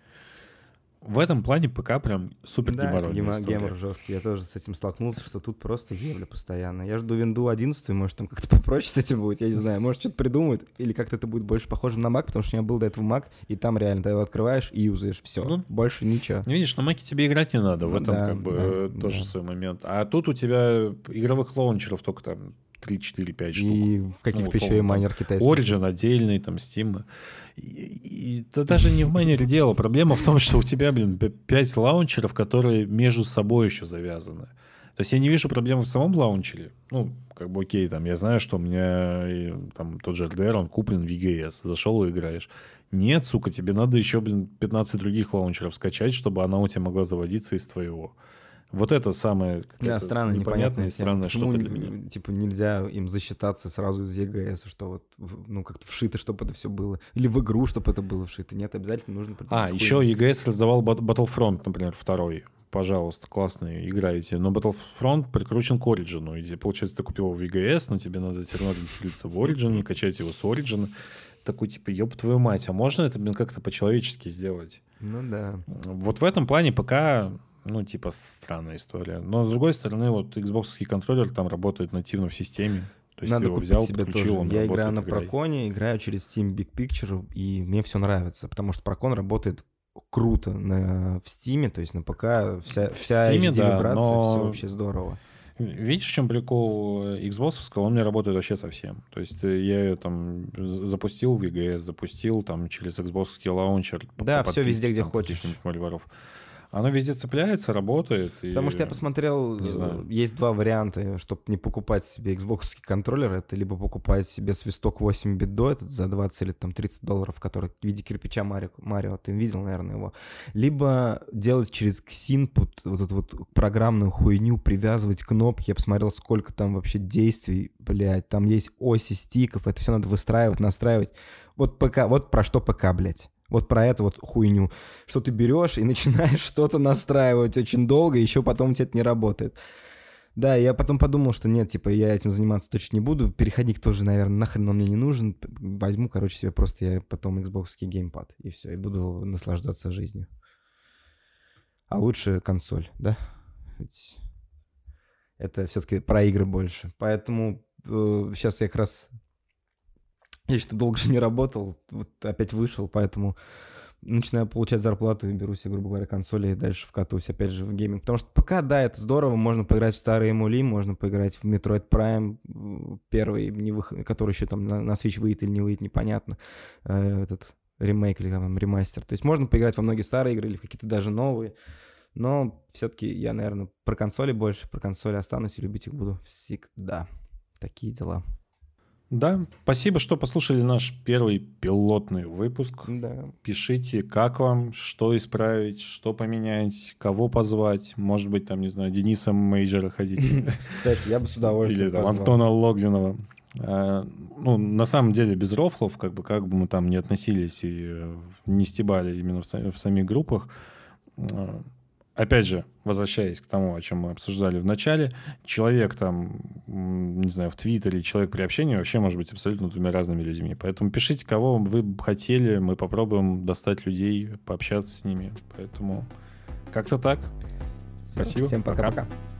В этом плане ПК прям супер Да, это геморройная гемо- история. гемор жесткий. Я тоже с этим столкнулся, что тут просто ебля постоянно. Я жду винду 11, может, там как-то попроще с этим будет, я не знаю. Может, что-то придумают, или как-то это будет больше похоже на Mac, потому что у меня был до этого Mac, и там реально ты его открываешь и юзаешь. Все, Ну, больше ничего. Ну, Видишь, на маке тебе играть не надо, в Ну этом да, как бы да, э, тоже да. свой момент. А тут у тебя игровых лаунчеров только там 3, 4, 5 штук. И в каких-то Ну, еще и майнер китайский. Origin отдельный, там Steam. И, и да даже не в майнере дело. Проблема в том, что у тебя, блин, 5 лаунчеров, которые между собой еще завязаны. То есть я не вижу проблемы в самом лаунчере. Ну, как бы окей, там, я знаю, что у меня и, там тот же RDR, он куплен в VGS. Зашел и играешь. Нет, сука, тебе надо еще, блин, 15 других лаунчеров скачать, чтобы она у тебя могла заводиться из твоего. Вот это самое Да, какая-то странно, непонятное и Почему, штука для меня. Типа нельзя им засчитаться сразу из EGS, что вот, ну, как-то вшито, чтобы это все было. Или в игру, чтобы это было вшито. Нет, обязательно нужно... А, еще. EGS раздавал Bat- Battlefront, например, второй. Пожалуйста, классный, играете. Но Battlefront прикручен к Origin. И, получается, ты купил его в EGS, но тебе надо все равно регистрироваться в Origin, качать его с Origin. Такой, типа, ёб твою мать, а можно это, блин, как-то по-человечески сделать? Ну да. Вот в этом плане пока ну, типа, странная история. Но, с другой стороны, вот Xbox контроллер там работает нативно в системе. То есть Надо ты его взял, себе подключил, тоже. он Я играю на. Проконе, играю через Steam Big Picture, и мне все нравится, потому что Прокон работает круто на, в Steam, то есть на ПК вся, В вся Steam, HD да, вибрация, но- все вообще здорово. Видишь, в чем прикол Xbox? Он мне работает вообще совсем. То есть э, я ее там запустил в EGS, запустил там через Xbox по- Да, всё везде, где там, хочешь. мальваров. Оно везде цепляется, работает. и- Потому что я посмотрел, не э, знаю. есть два варианта, чтобы не покупать себе Xbox контроллер, это либо покупать себе свисток 8 бит до, этот за 20 или там 30 долларов, который в виде кирпича Марио, Марио ты видел, наверное, его, либо делать через Xinput вот эту вот программную хуйню, привязывать кнопки, я посмотрел, сколько там вообще действий, блядь, там есть оси стиков, это все надо выстраивать, настраивать. Вот ПК, вот про что ПК, блядь. Вот про эту вот хуйню, что ты берешь и начинаешь что-то настраивать очень долго, и еще потом у тебя это не работает. Да, я потом подумал, что нет, типа, я этим заниматься точно не буду. Переходник тоже, наверное, нахрен он мне не нужен. Возьму, короче, себе просто я потом Xbox геймпад, и все, и буду наслаждаться жизнью. А лучше консоль, да? Ведь это все-таки про игры больше. Поэтому сейчас я как раз... Я что долго же не работал, вот опять вышел, поэтому начинаю получать зарплату и беру себе, грубо говоря, консоли и дальше вкатываюсь опять же в гейминг. Потому что пока, да, это здорово, можно поиграть в старые эмули, можно поиграть в Metroid Prime, м, первый, не выход, который еще там на, на Switch выйдет или не выйдет, непонятно. Э, этот ремейк или там ремастер. То есть можно поиграть во многие старые игры или в какие-то даже новые. Но все-таки я, наверное, про консоли больше, про консоли останусь и любить их буду всегда. Такие дела. Да, спасибо, что послушали наш первый пилотный выпуск. Да. Пишите, как вам, что исправить, что поменять, кого позвать. Может быть, там, не знаю, Дениса Мейджера хотите. Кстати, я бы с удовольствием Или там позвал. Антона Логвинова. А, Ну, на самом деле, без рофлов, как бы, как бы мы там не относились и не стебали именно в, са- в самих группах, э, опять же, возвращаясь к тому, о чем мы обсуждали в начале, человек там, не знаю, в Твиттере, человек при общении вообще может быть абсолютно двумя разными людьми. Поэтому пишите, кого вы хотели, мы попробуем достать людей, пообщаться с ними. Поэтому как-то так. Всё, Спасибо. Всем Пока. пока-пока.